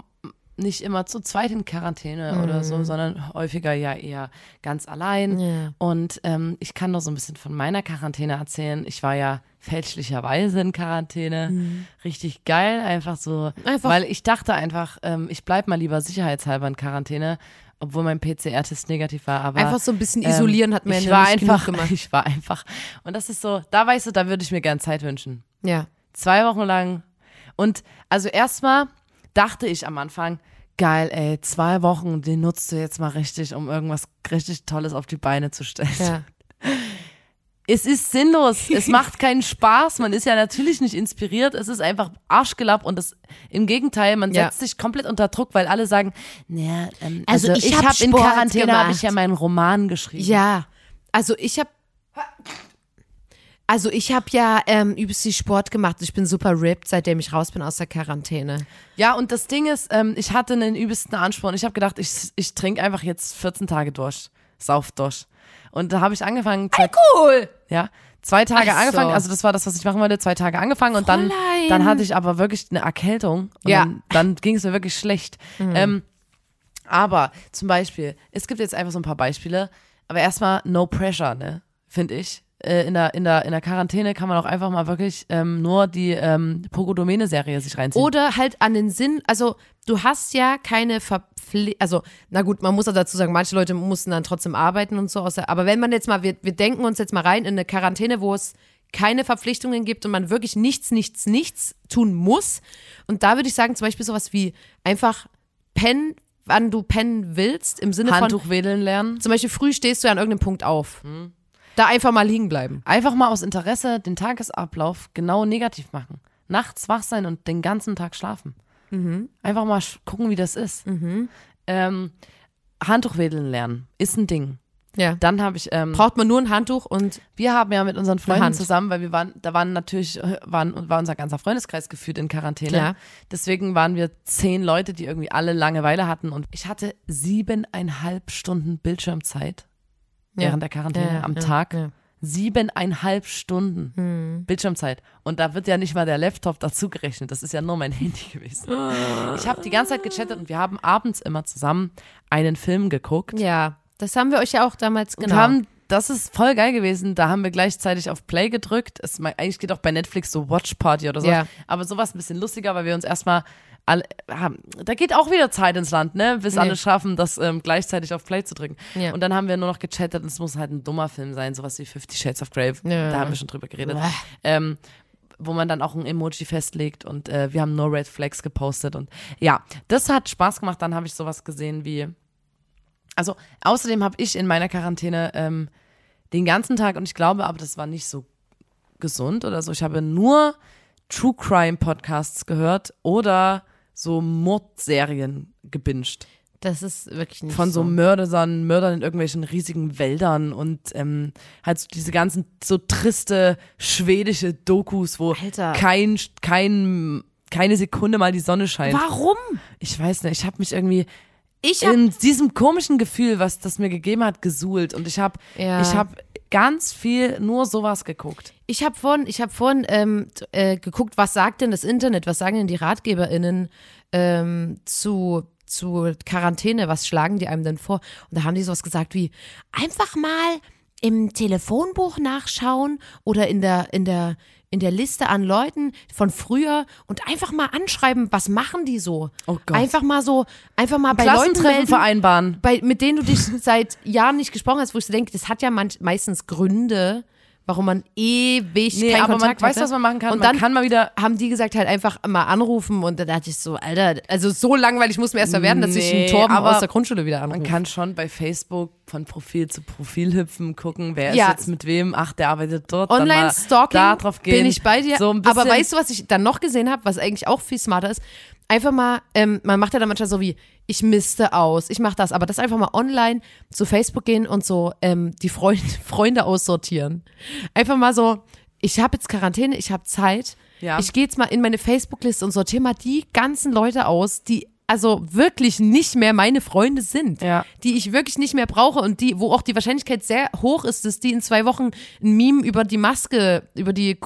nicht immer zu zweit in Quarantäne oder so, sondern häufiger ja eher ganz allein. Ja. Und ähm, ich kann noch so ein bisschen von meiner Quarantäne erzählen. Ich war ja fälschlicherweise in Quarantäne. Richtig geil, einfach so. Einfach- Weil ich dachte einfach, ähm, ich bleib mal lieber sicherheitshalber in Quarantäne, obwohl mein PCR-Test negativ war. Aber Einfach so ein bisschen ähm, isolieren hat mir ich ja war einfach, gemacht. Ich war einfach. Und das ist so, da weißt du, da würde ich mir gern Zeit wünschen. Ja. Zwei Wochen lang. Und also erstmal dachte ich am Anfang, geil, ey, zwei Wochen, die nutzt du jetzt mal richtig, um irgendwas richtig Tolles auf die Beine zu stellen. Ja. Es ist sinnlos. Es macht keinen Spaß. Man ist ja natürlich nicht inspiriert. Es ist einfach Arschgelapp und das im Gegenteil, man Ja. setzt sich komplett unter Druck, weil alle sagen, naja, ähm, Also also, ich ich hab habe in Sport Quarantäne habe ich ja meinen Roman geschrieben. Ja, also ich habe also ich habe ja ähm, übelst viel Sport gemacht. Ich bin super ripped, seitdem ich raus bin aus der Quarantäne. Ja, und das Ding ist, ähm, ich hatte einen übelsten Ansporn. Ich habe gedacht, ich, ich trinke einfach jetzt 14 Tage durch. Sauf durch. Und da habe ich angefangen. Zwei, Cool. ja, zwei Tage Ach so. angefangen. Also das war das, was ich machen wollte. Zwei Tage angefangen und dann, Fräulein. dann hatte ich aber wirklich eine Erkältung. Und Ja. Mhm. Dann, dann ging es mir wirklich schlecht. Ähm, aber zum Beispiel, es gibt jetzt einfach so ein paar Beispiele. Aber erstmal no pressure, ne? Finde ich. Äh, in, der, in, der, in der Quarantäne kann man auch einfach mal wirklich ähm, nur die ähm, Pogodomene-Serie sich reinziehen. Oder halt an den Sinn, also du hast ja keine Verpflichtung, also na gut, man muss auch dazu sagen, manche Leute mussten dann trotzdem arbeiten und so, außer, aber wenn man jetzt mal, wir, wir denken uns jetzt mal rein in eine Quarantäne, wo es keine Verpflichtungen gibt und man wirklich nichts, nichts, nichts tun muss. Und da würde ich sagen, zum Beispiel sowas wie einfach pennen, wann du pennen willst, im Sinne von, Handtuch wedeln lernen. zum Beispiel früh stehst du ja an irgendeinem Punkt auf. Da einfach mal liegen bleiben. Einfach mal aus Interesse den Tagesablauf genau negativ machen. Nachts wach sein und den ganzen Tag schlafen. Einfach mal gucken, wie das ist. Ähm, Handtuch wedeln lernen ist ein Ding. Ja. Dann habe ich, ähm, Braucht man nur ein Handtuch und wir haben ja mit unseren Freunden zusammen, weil wir waren, da waren natürlich, äh, waren, war unser ganzer Freundeskreis geführt in Quarantäne. Klar. Deswegen waren wir zehn Leute, die irgendwie alle Langeweile hatten und ich hatte siebeneinhalb Stunden Bildschirmzeit. Während der Quarantäne am Tag. Siebeneinhalb Stunden Hm. Bildschirmzeit. Und da wird ja nicht mal der Laptop dazugerechnet. Das ist ja nur mein Handy gewesen. Ich habe die ganze Zeit gechattet und wir haben abends immer zusammen einen Film geguckt. ja, das haben wir euch ja auch damals genau. haben, das ist voll geil gewesen. Da haben wir gleichzeitig auf Play gedrückt. Es, eigentlich geht auch bei Netflix so Watch Party oder so. Ja. Aber sowas ein bisschen lustiger, weil wir uns erstmal alle. Da geht auch wieder Zeit ins Land, ne? Bis Nee. alle schaffen, das ähm, gleichzeitig auf Play zu drücken. Ja. Und dann haben wir nur noch gechattet und es muss halt ein dummer Film sein, sowas wie Fifty Shades of Grey. Ja. Da haben wir schon drüber geredet. Ähm, wo man dann auch ein Emoji festlegt und äh, wir haben No Red Flags gepostet und ja, das hat Spaß gemacht. Dann habe ich sowas gesehen wie, also außerdem habe ich in meiner Quarantäne ähm, den ganzen Tag und ich glaube, aber das war nicht so gesund oder so. Ich habe nur True Crime Podcasts gehört oder so Mordserien gebinged das ist wirklich nicht von so Mördern, Mördern in irgendwelchen riesigen Wäldern und ähm, halt so diese ganzen so triste schwedische Dokus, wo Alter. kein kein keine Sekunde mal die Sonne scheint. Warum? Ich weiß nicht, ich habe mich irgendwie Ich hab, in diesem komischen Gefühl, was das mir gegeben hat, gesuhlt und ich habe Ja. ich habe ganz viel nur sowas geguckt. ich habe vorhin, ich hab vorhin ähm, äh, geguckt, was sagt denn das Internet, was sagen denn die RatgeberInnen ähm, zu, zu Quarantäne, was schlagen die einem denn vor? Und da haben die sowas gesagt wie, einfach mal im Telefonbuch nachschauen oder in der, in der, in der Liste an Leuten von früher und einfach mal anschreiben, was machen die so? Oh Gott. Einfach mal so, einfach mal bei Leuten melden, vereinbaren. bei, mit denen du dich seit Jahren nicht gesprochen hast, wo ich so denke, das hat ja manch, meistens Gründe, warum man ewig Nee, keinen aber man Kontakt weiß, hatte. was man machen kann. Und Man dann kann mal wieder haben die gesagt, halt einfach mal anrufen und da dachte ich so, Alter, also so langweilig muss mir erst mal werden, dass ich einen Nee, Torben aus der Grundschule wieder anrufe. Man kann schon bei Facebook von Profil zu Profil hüpfen, gucken, wer Ja. ist jetzt mit wem. Ach, der arbeitet dort. Online-Stalking Da drauf gehen. bin ich bei dir. So aber weißt du, was ich dann noch gesehen habe, was eigentlich auch viel smarter ist? Einfach mal, ähm, man macht ja dann manchmal so wie, ich misste aus, ich mache das, aber das einfach mal online zu Facebook gehen und so ähm, die Freund, Freunde aussortieren. Einfach mal so, ich habe jetzt Quarantäne, ich habe Zeit. Ja. Ich gehe jetzt mal in meine Facebook-Liste und sortiere mal die ganzen Leute aus, die also wirklich nicht mehr meine Freunde sind, Ja. die ich wirklich nicht mehr brauche und die, wo auch die Wahrscheinlichkeit sehr hoch ist, dass die in zwei Wochen ein Meme über die Maske, über die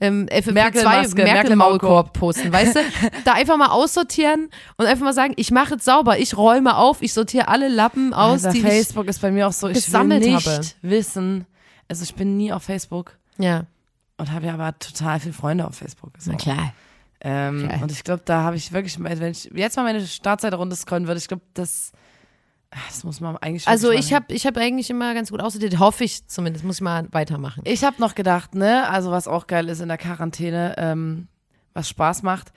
ähm, FFP2 Merkel-Maske, Merkel-Maulkorb posten, weißt du? Da einfach mal aussortieren und einfach mal sagen, ich mache jetzt sauber, ich räume auf, ich sortiere alle Lappen aus, Alter, die Facebook ist bei mir auch so, ich will nicht habe. wissen. Also ich bin nie auf Facebook ja, und habe ja aber total viele Freunde auf Facebook. So. klar. Ähm, Okay. Und ich glaube, da habe ich wirklich, wenn ich jetzt mal meine Startseite runterscrollen würde, ich glaube, das Das muss man eigentlich. Also ich habe ich hab eigentlich immer ganz gut aussortiert, hoffe ich zumindest, muss ich mal weitermachen. Ich habe noch gedacht, ne, also was auch geil ist in der Quarantäne, ähm, was Spaß macht,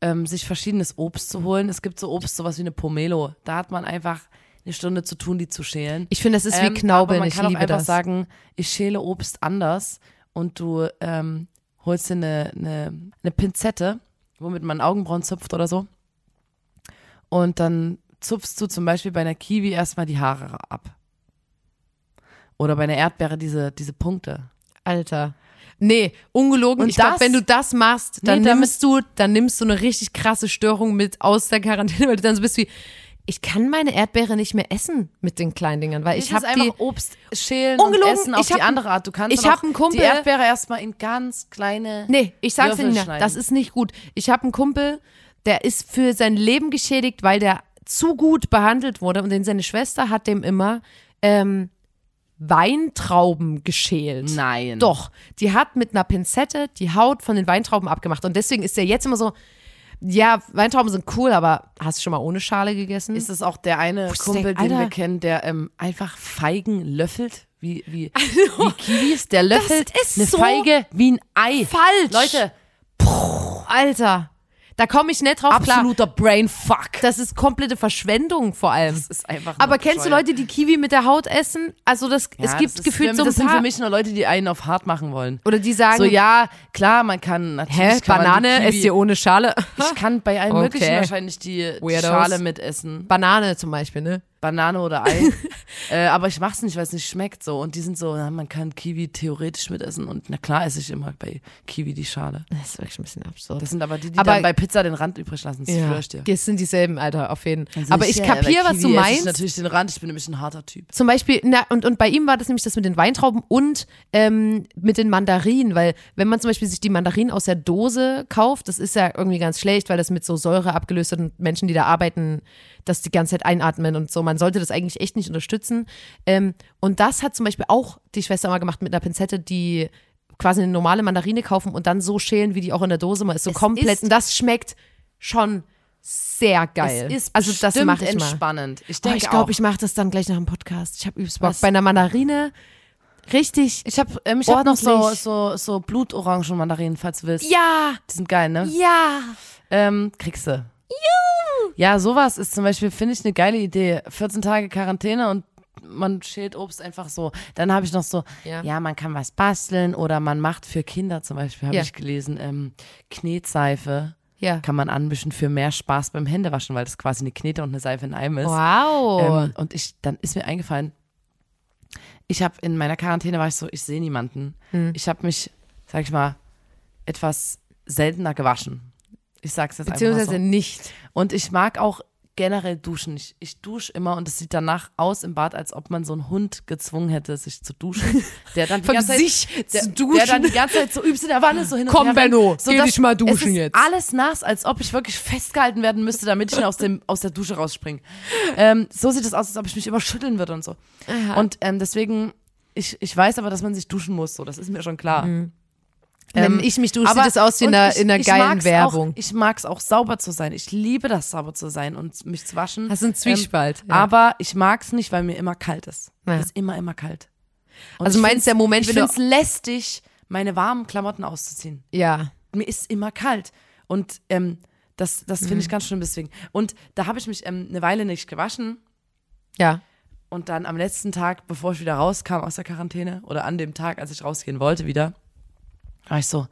ähm, sich verschiedenes Obst zu holen. Es gibt so Obst, sowas wie eine Pomelo. Da hat man einfach eine Stunde zu tun, die zu schälen. Ich finde, das ist wie Ähm, Knaubeln, man ich kann auch einfach das. sagen, ich schäle Obst anders und du ähm, holst dir eine, eine, eine Pinzette, womit man Augenbrauen zupft oder so. Und dann zupfst du zum Beispiel bei einer Kiwi erstmal die Haare ab. Oder bei einer Erdbeere diese, diese Punkte. Alter. Nee, ungelogen. Und ich glaube, wenn du das machst, dann Nee, nimmst du, dann nimmst du eine richtig krasse Störung mit aus der Quarantäne, weil du dann so bist wie, ich kann meine Erdbeere nicht mehr essen mit den kleinen Dingern, weil ich habe die. Obst schälen Ungelogen, und essen auf ich hab- die andere Art. Du kannst ich dann hab auch einen Kumpel- die Erdbeere erstmal in ganz kleine. Nee, ich sag's dir nicht, das ist nicht gut. Ich habe einen Kumpel, der ist für sein Leben geschädigt, weil der zu gut behandelt wurde und denn seine Schwester hat dem immer ähm, Weintrauben geschält. Nein. Doch, die hat mit einer Pinzette die Haut von den Weintrauben abgemacht und deswegen ist er jetzt immer so, ja, Weintrauben sind cool, aber hast du schon mal ohne Schale gegessen? Ist es auch der eine ich Kumpel, denk, den wir kennen, der ähm, einfach Feigen löffelt? Wie, wie, wie Kiwis? Der löffelt ist eine so Feige wie ein Ei. falsch. Leute, Alter, da komme ich nicht drauf klar. absoluter Brainfuck. Das ist komplette Verschwendung vor allem. Das ist einfach Aber kennst du. Leute, die Kiwi mit der Haut essen? Also das, Ja, es das gibt ist gefühlt für, so ein Das sind paar, für mich nur Leute, die einen auf hart machen wollen. oder die sagen, So, ja, klar, man kann natürlich. hä, kann Banane, esst ihr ohne Schale? Ich kann bei allen Okay. möglichen wahrscheinlich die, die. Schale mitessen. Banane zum Beispiel, ne? Banane oder Ei. äh, aber ich mach's nicht, weil es nicht schmeckt so. Und die sind so, na, man kann Kiwi theoretisch mitessen. Und na klar esse ich immer bei Kiwi die Schale. Das ist wirklich ein bisschen absurd. Das sind aber die, die Aber- dann bei Pizza den Rand übrig lassen. Das ja, ich dir. das sind dieselben, Alter, auf jeden Fall. Also Aber ich äh, kapier, bei was du esse Ich meinst. natürlich den Rand, ich bin nämlich ein harter Typ. Zum Beispiel, na, und, und bei ihm war das nämlich das mit den Weintrauben und ähm, mit den Mandarinen, weil wenn man zum Beispiel sich die Mandarinen aus der Dose kauft, das ist ja irgendwie ganz schlecht, weil das mit so Säure abgelöst wird und Menschen, die da arbeiten, das die ganze Zeit einatmen und so. Man sollte das eigentlich echt nicht unterstützen. Ähm, und das hat zum Beispiel auch die Schwester mal gemacht mit einer Pinzette, die quasi eine normale Mandarine kaufen und dann so schälen, wie die auch in der Dose mal ist, so Es komplett. ist- und das schmeckt schon sehr geil. Es ist also das mache ich mal. entspannend. Ich Oh, denke ich glaube, ich mache das dann gleich nach dem Podcast. Ich habe übelst Bock. Was? Bei einer Mandarine richtig. Ich habe ähm, ich hab noch so, so, so Blutorangen-Mandarinen, falls du willst. Ja, Die sind geil, ne? ja. Ähm, kriegst du. Ja, sowas ist zum Beispiel, finde ich, eine geile Idee. 14 Tage Quarantäne und man schält Obst einfach so. Dann habe ich noch so, Ja. ja. man kann was basteln oder man macht für Kinder zum Beispiel, habe Ja. ich gelesen, ähm, Knetseife Ja. kann man anmischen für mehr Spaß beim Händewaschen, weil das quasi eine Knete und eine Seife in einem ist. Wow. Ähm, und ich, dann ist mir eingefallen, ich habe in meiner Quarantäne war ich so, ich sehe niemanden. Hm. Ich habe mich, sag ich mal, etwas seltener gewaschen. Ich sag's jetzt einfach Beziehungsweise mal so. nicht. Und ich mag auch generell duschen. Ich, ich dusche immer und es sieht danach aus im Bad, als ob man so einen Hund gezwungen hätte, sich zu duschen. Der dann die Von ganze Zeit, sich der, zu duschen. Der dann die ganze Zeit so übst in der Wanne so hin und Komm, her. Benno, rennt, so geh dich mal es duschen ist jetzt. alles nass, als ob ich wirklich festgehalten werden müsste, damit ich aus, dem, aus der Dusche rausspringe. Ähm, so sieht es aus, als ob ich mich überschütteln würde und so. Und ähm, deswegen, ich, ich weiß aber, dass man sich duschen muss, so, das ist mir schon klar. Mhm. Wenn Ähm, ich mich dusche, sieht das aus wie in einer, ich- in einer geilen mag's Werbung. Auch, ich mag es auch sauber zu sein. Ich liebe das, sauber zu sein und mich zu waschen. Hast du einen Zwiespalt, Ähm, ja. Aber ich mag es nicht, weil mir immer kalt ist. Ja. Es ist immer, immer kalt. Und Also meinst der Moment, ich finde es lästig, meine warmen Klamotten auszuziehen. ja. Mir ist immer kalt. Und ähm, das, das finde Mhm. ich ganz schlimm deswegen. Und da habe ich mich ähm, eine Weile nicht gewaschen. Ja. Und dann am letzten Tag, bevor ich wieder rauskam aus der Quarantäne, oder an dem Tag, als ich rausgehen wollte wieder, war ich so,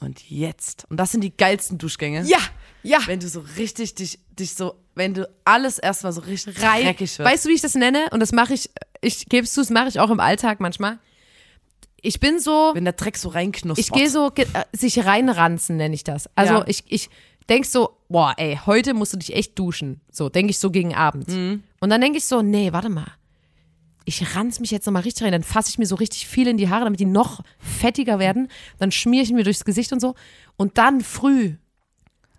und jetzt. Und das sind die geilsten Duschgänge. Ja. Ja. Wenn du so richtig dich, dich so, wenn du alles erstmal so richtig Rein. dreckig wird. Weißt du, wie ich das nenne? Und das mache ich, ich gebe es zu, das mache ich auch im Alltag manchmal. Ich bin so, wenn der Dreck so reinknuspert. ich gehe so, ge- äh, sich reinranzen nenne ich das. Also Ja. ich, ich denk so, boah, ey, heute musst du dich echt duschen. So, denke ich so gegen Abend. Mhm. Und dann denke ich so, nee, warte mal. Ich ranz mich jetzt nochmal richtig rein, dann fasse ich mir so richtig viel in die Haare, damit die noch fettiger werden. Dann schmiere ich mir durchs Gesicht und so. Und dann früh,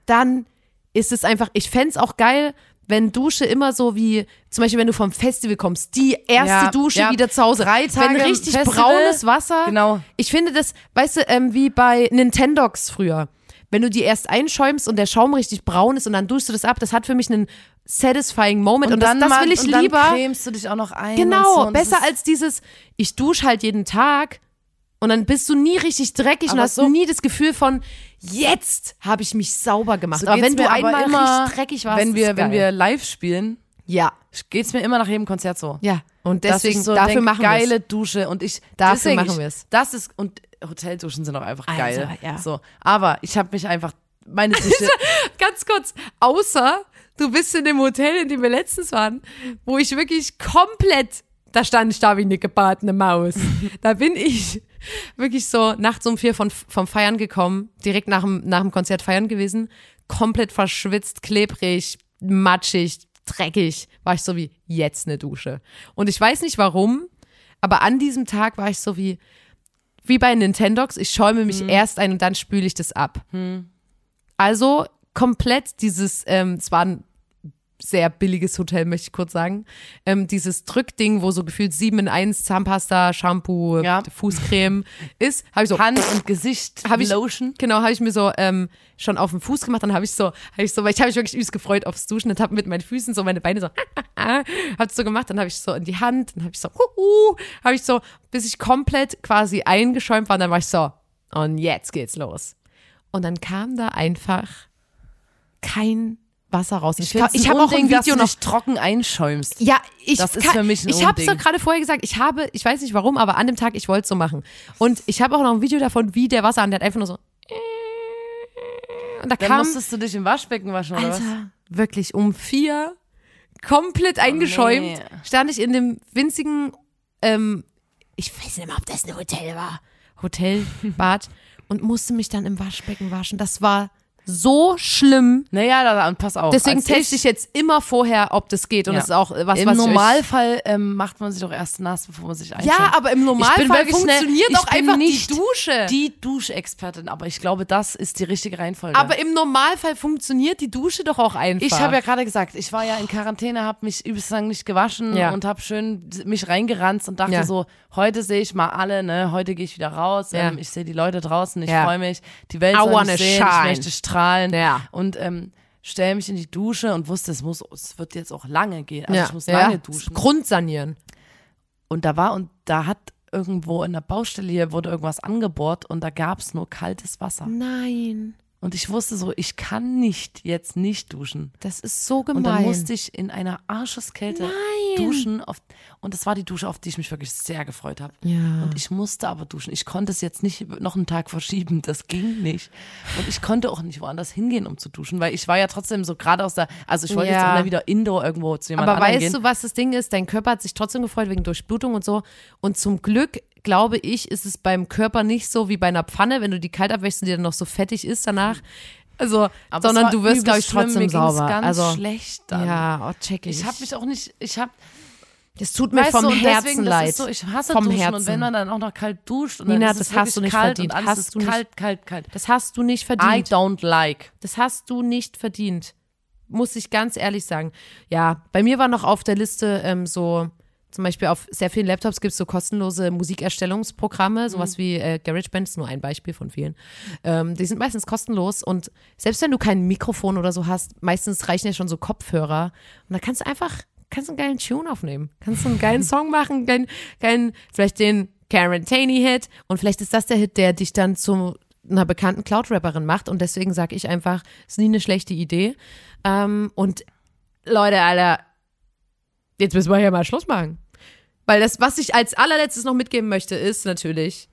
dann ist es einfach, ich fänd's auch geil, wenn Dusche immer so wie, zum Beispiel, wenn du vom Festival kommst, die erste Ja, Dusche ja. wieder zu Hause. Drei Tage wenn richtig Festival. braunes Wasser. Genau. Ich finde das, weißt du, ähm, wie bei Nintendox früher. Wenn du die erst einschäumst und der Schaum richtig braun ist und dann duschst du das ab, das hat für mich einen satisfying Moment und, das, das mal- will ich und dann lieber. cremst du dich auch noch ein. Genau, und so, und das besser als dieses, ich dusche halt jeden Tag und dann bist du nie richtig dreckig und Aber hast so- nie das Gefühl von, jetzt habe ich mich sauber gemacht. So aber wenn du einmal immer, richtig dreckig warst, wenn wir, wenn wir live spielen, ja, geht's mir immer nach jedem Konzert so. ja. Und deswegen, so dafür denk, machen geile wir Dusche und ich Dafür deswegen, machen ich- wir's. Das ist und Hotelduschen sind auch einfach Alter, geil. ja. So, aber ich habe mich einfach meine Dusche Ganz kurz, außer du bist in dem Hotel, in dem wir letztens waren, wo ich wirklich komplett, da stand ich da wie eine gebratene Maus. da bin ich wirklich so nachts um vier von, vom Feiern gekommen, direkt nach dem, nach dem Konzert feiern gewesen, komplett verschwitzt, klebrig, matschig, dreckig, war ich so wie jetzt eine Dusche. Und ich weiß nicht warum, aber an diesem Tag war ich so wie, wie bei Nintendox, ich schäume mich erst ein und dann spüle ich das ab. Also komplett dieses, ähm, es war ein sehr billiges Hotel, möchte ich kurz sagen. Ähm, dieses Drückding, wo so gefühlt sieben in eins Zahnpasta, Shampoo, Ja. Fußcreme ist, habe ich so Hand und Gesicht habe ich Lotion. Genau, habe ich mir so ähm, schon auf den Fuß gemacht, dann habe ich so, habe ich so, weil ich habe mich wirklich übelst gefreut aufs Duschen und habe mit meinen Füßen so meine Beine so, hat so gemacht, dann habe ich so in die Hand, dann habe ich so, huhu, habe ich so, bis ich komplett quasi eingeschäumt war, und dann war ich so, und jetzt geht's los. Und dann kam da einfach kein Wasser raus. Ich, ich ein habe auch ein Unding, dass Video du noch dich trocken einschäumst. ja, ich Das ist kann, für mich ein Ich habe es doch gerade vorher gesagt. Ich habe, ich weiß nicht warum, aber an dem Tag, ich wollte es so machen. Und ich habe auch noch ein Video davon, wie der Wasser an, der hat einfach nur so. Und da Dann kam, musstest du dich im Waschbecken waschen, oder was? Alter, wirklich um vier, komplett eingeschäumt, nee. stand ich in dem winzigen, ähm, ich weiß nicht mehr, ob das ein Hotel war, Hotelbad und musste mich dann im Waschbecken waschen. Das war so schlimm. Naja, da, und pass auf. Deswegen teste ich jetzt immer vorher, ob das geht. Und Ja. das ist auch was, Im was Normalfall ähm, macht man sich doch erst nass, bevor man sich einschäumt. Ja, aber im Normalfall funktioniert doch einfach nicht die Dusche. Die Duschexpertin, aber ich glaube, das ist die richtige Reihenfolge. aber im Normalfall funktioniert die Dusche doch auch einfach. ich habe ja gerade gesagt, ich war ja in Quarantäne, habe mich übelst lang nicht gewaschen Ja. und habe schön mich reingeranzt und dachte Ja. so, heute sehe ich mal alle, ne, heute gehe ich wieder raus, ähm, ich sehe die Leute draußen, ich freue mich, die Welt soll mich sehen, shine. ich möchte strahlen Ja. und ähm, stelle mich in die Dusche und wusste, es muss, es wird jetzt auch lange gehen, also ja. ich muss ja. lange duschen. Grundsanieren. Und da war und da hat irgendwo in der Baustelle hier wurde irgendwas angebohrt und da gab es nur kaltes Wasser. Nein, Und ich wusste so, ich kann nicht jetzt nicht duschen. das ist so gemein. Und dann musste ich in einer Arscheskälte Nein. duschen. Auf, und das war die Dusche, auf die ich mich wirklich sehr gefreut habe. Ja. Und ich musste aber duschen. Ich konnte es jetzt nicht noch einen Tag verschieben. Das ging nicht. Und ich konnte auch nicht woanders hingehen, um zu duschen, weil ich war ja trotzdem so gerade aus der, also ich wollte Ja. jetzt auch mal wieder indoor irgendwo zu jemand Aber weißt gehen. du, was das Ding ist? Dein Körper hat sich trotzdem gefreut wegen Durchblutung und so. Und zum Glück, glaube ich, ist es beim Körper nicht so wie bei einer Pfanne, wenn du die kalt abwäschst und die dann noch so fettig ist danach. Also, Aber sondern du wirst, glaube ich, schlimm. trotzdem Mir sauber. ganz also, schlecht dann. ja, oh, check ich. Ich habe mich auch nicht, ich habe das tut mir Weißt vom du, und Herzen deswegen, das leid. ist so, ich hasse vom Duschen Herzen. und wenn man dann auch noch kalt duscht und Nina, dann ist das es hast du nicht kalt verdient. und alles Hast ist du nicht- kalt, kalt, kalt. das hast du nicht I verdient. don't like. Das hast du nicht verdient. Muss ich ganz ehrlich sagen. Ja, bei mir war noch auf der Liste ähm, so, zum Beispiel auf sehr vielen Laptops gibt es so kostenlose Musikerstellungsprogramme, sowas wie äh, GarageBand ist nur ein Beispiel von vielen. Ähm, die sind meistens kostenlos und selbst wenn du kein Mikrofon oder so hast, meistens reichen ja schon so Kopfhörer und da kannst du einfach, kannst du einen geilen Tune aufnehmen. Kannst du einen geilen Song machen, geilen, geilen, vielleicht den Karen Taney-Hit und vielleicht ist das der Hit, der dich dann zu einer bekannten Cloud-Rapperin macht und deswegen sage ich einfach, ist nie eine schlechte Idee. Ähm, und Leute, Alter, jetzt müssen wir hier mal Schluss machen. Weil das, was ich als allerletztes noch mitgeben möchte, ist natürlich,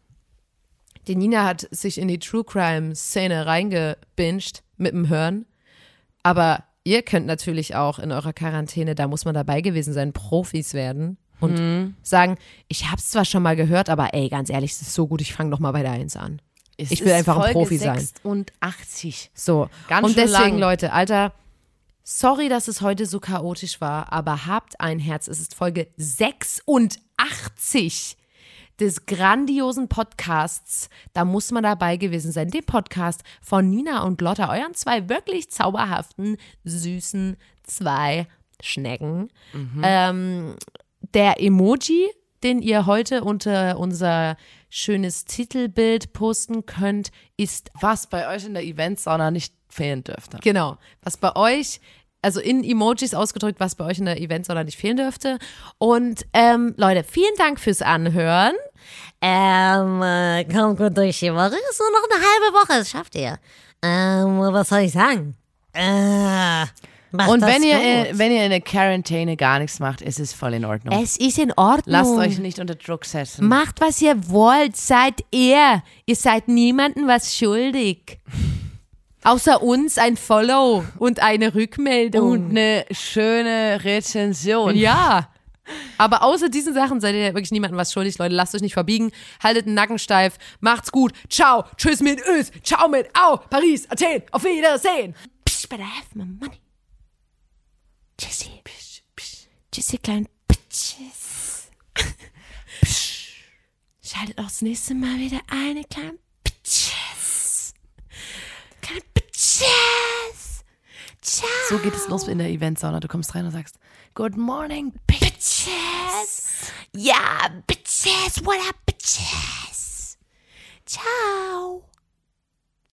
die Nina hat sich in die True Crime-Szene reingebinged mit dem Hören. Aber ihr könnt natürlich auch in eurer Quarantäne, da muss man dabei gewesen sein, Profis werden und sagen, ich hab's zwar schon mal gehört, aber ey, ganz ehrlich, es ist so gut, ich fange noch mal bei der Eins an. Es Ich will einfach ein Folge Profi sein. 86. So. Ganz und deswegen, lang. Leute, Alter, sorry, dass es heute so chaotisch war, aber habt ein Herz. Es ist Folge 86 des grandiosen Podcasts. Da muss man dabei gewesen sein. Dem Podcast von Nina und Lotta, euren zwei wirklich zauberhaften, süßen zwei Schnecken. Mhm. Ähm, der Emoji, den ihr heute unter unser schönes Titelbild posten könnt, ist Was bei euch in der Eventsauna nicht fehlen dürfte. Genau. Was bei euch, also in Emojis ausgedrückt, was bei euch in der Eventsauna nicht fehlen dürfte. Und ähm, Leute, vielen Dank fürs Anhören. Ähm, äh, kommt gut durch die Woche. Ist nur noch eine halbe Woche, das schafft ihr. Ähm, was soll ich sagen? Äh, macht Und wenn ihr, gut. äh, wenn ihr in der Quarantäne gar nichts macht, ist es voll in Ordnung. Es ist in Ordnung. Lasst euch nicht unter Druck setzen. Macht, was ihr wollt. Seid ihr. Ihr seid niemandem was schuldig. Außer uns ein Follow und eine Rückmeldung. Und eine schöne Rezension. Ja. Aber außer diesen Sachen seid ihr wirklich niemandem was schuldig, Leute. Lasst euch nicht verbiegen. Haltet den Nacken steif. Macht's gut. Ciao. Tschüss mit Ös. Ciao mit Au. Paris. Athen. Auf Wiedersehen. Psch, better have my money. Tschüssi. Psch, psch. Tschüssi, kleinen Bitches. Psch. Schaltet auch das nächste Mal wieder eine kleine Bitches. Kleine Bitches. Ciao. So geht es los in der Eventsauna. Du kommst rein und sagst, Good morning, Bitches. Ja, Bitches. What up, Bitches? Ciao.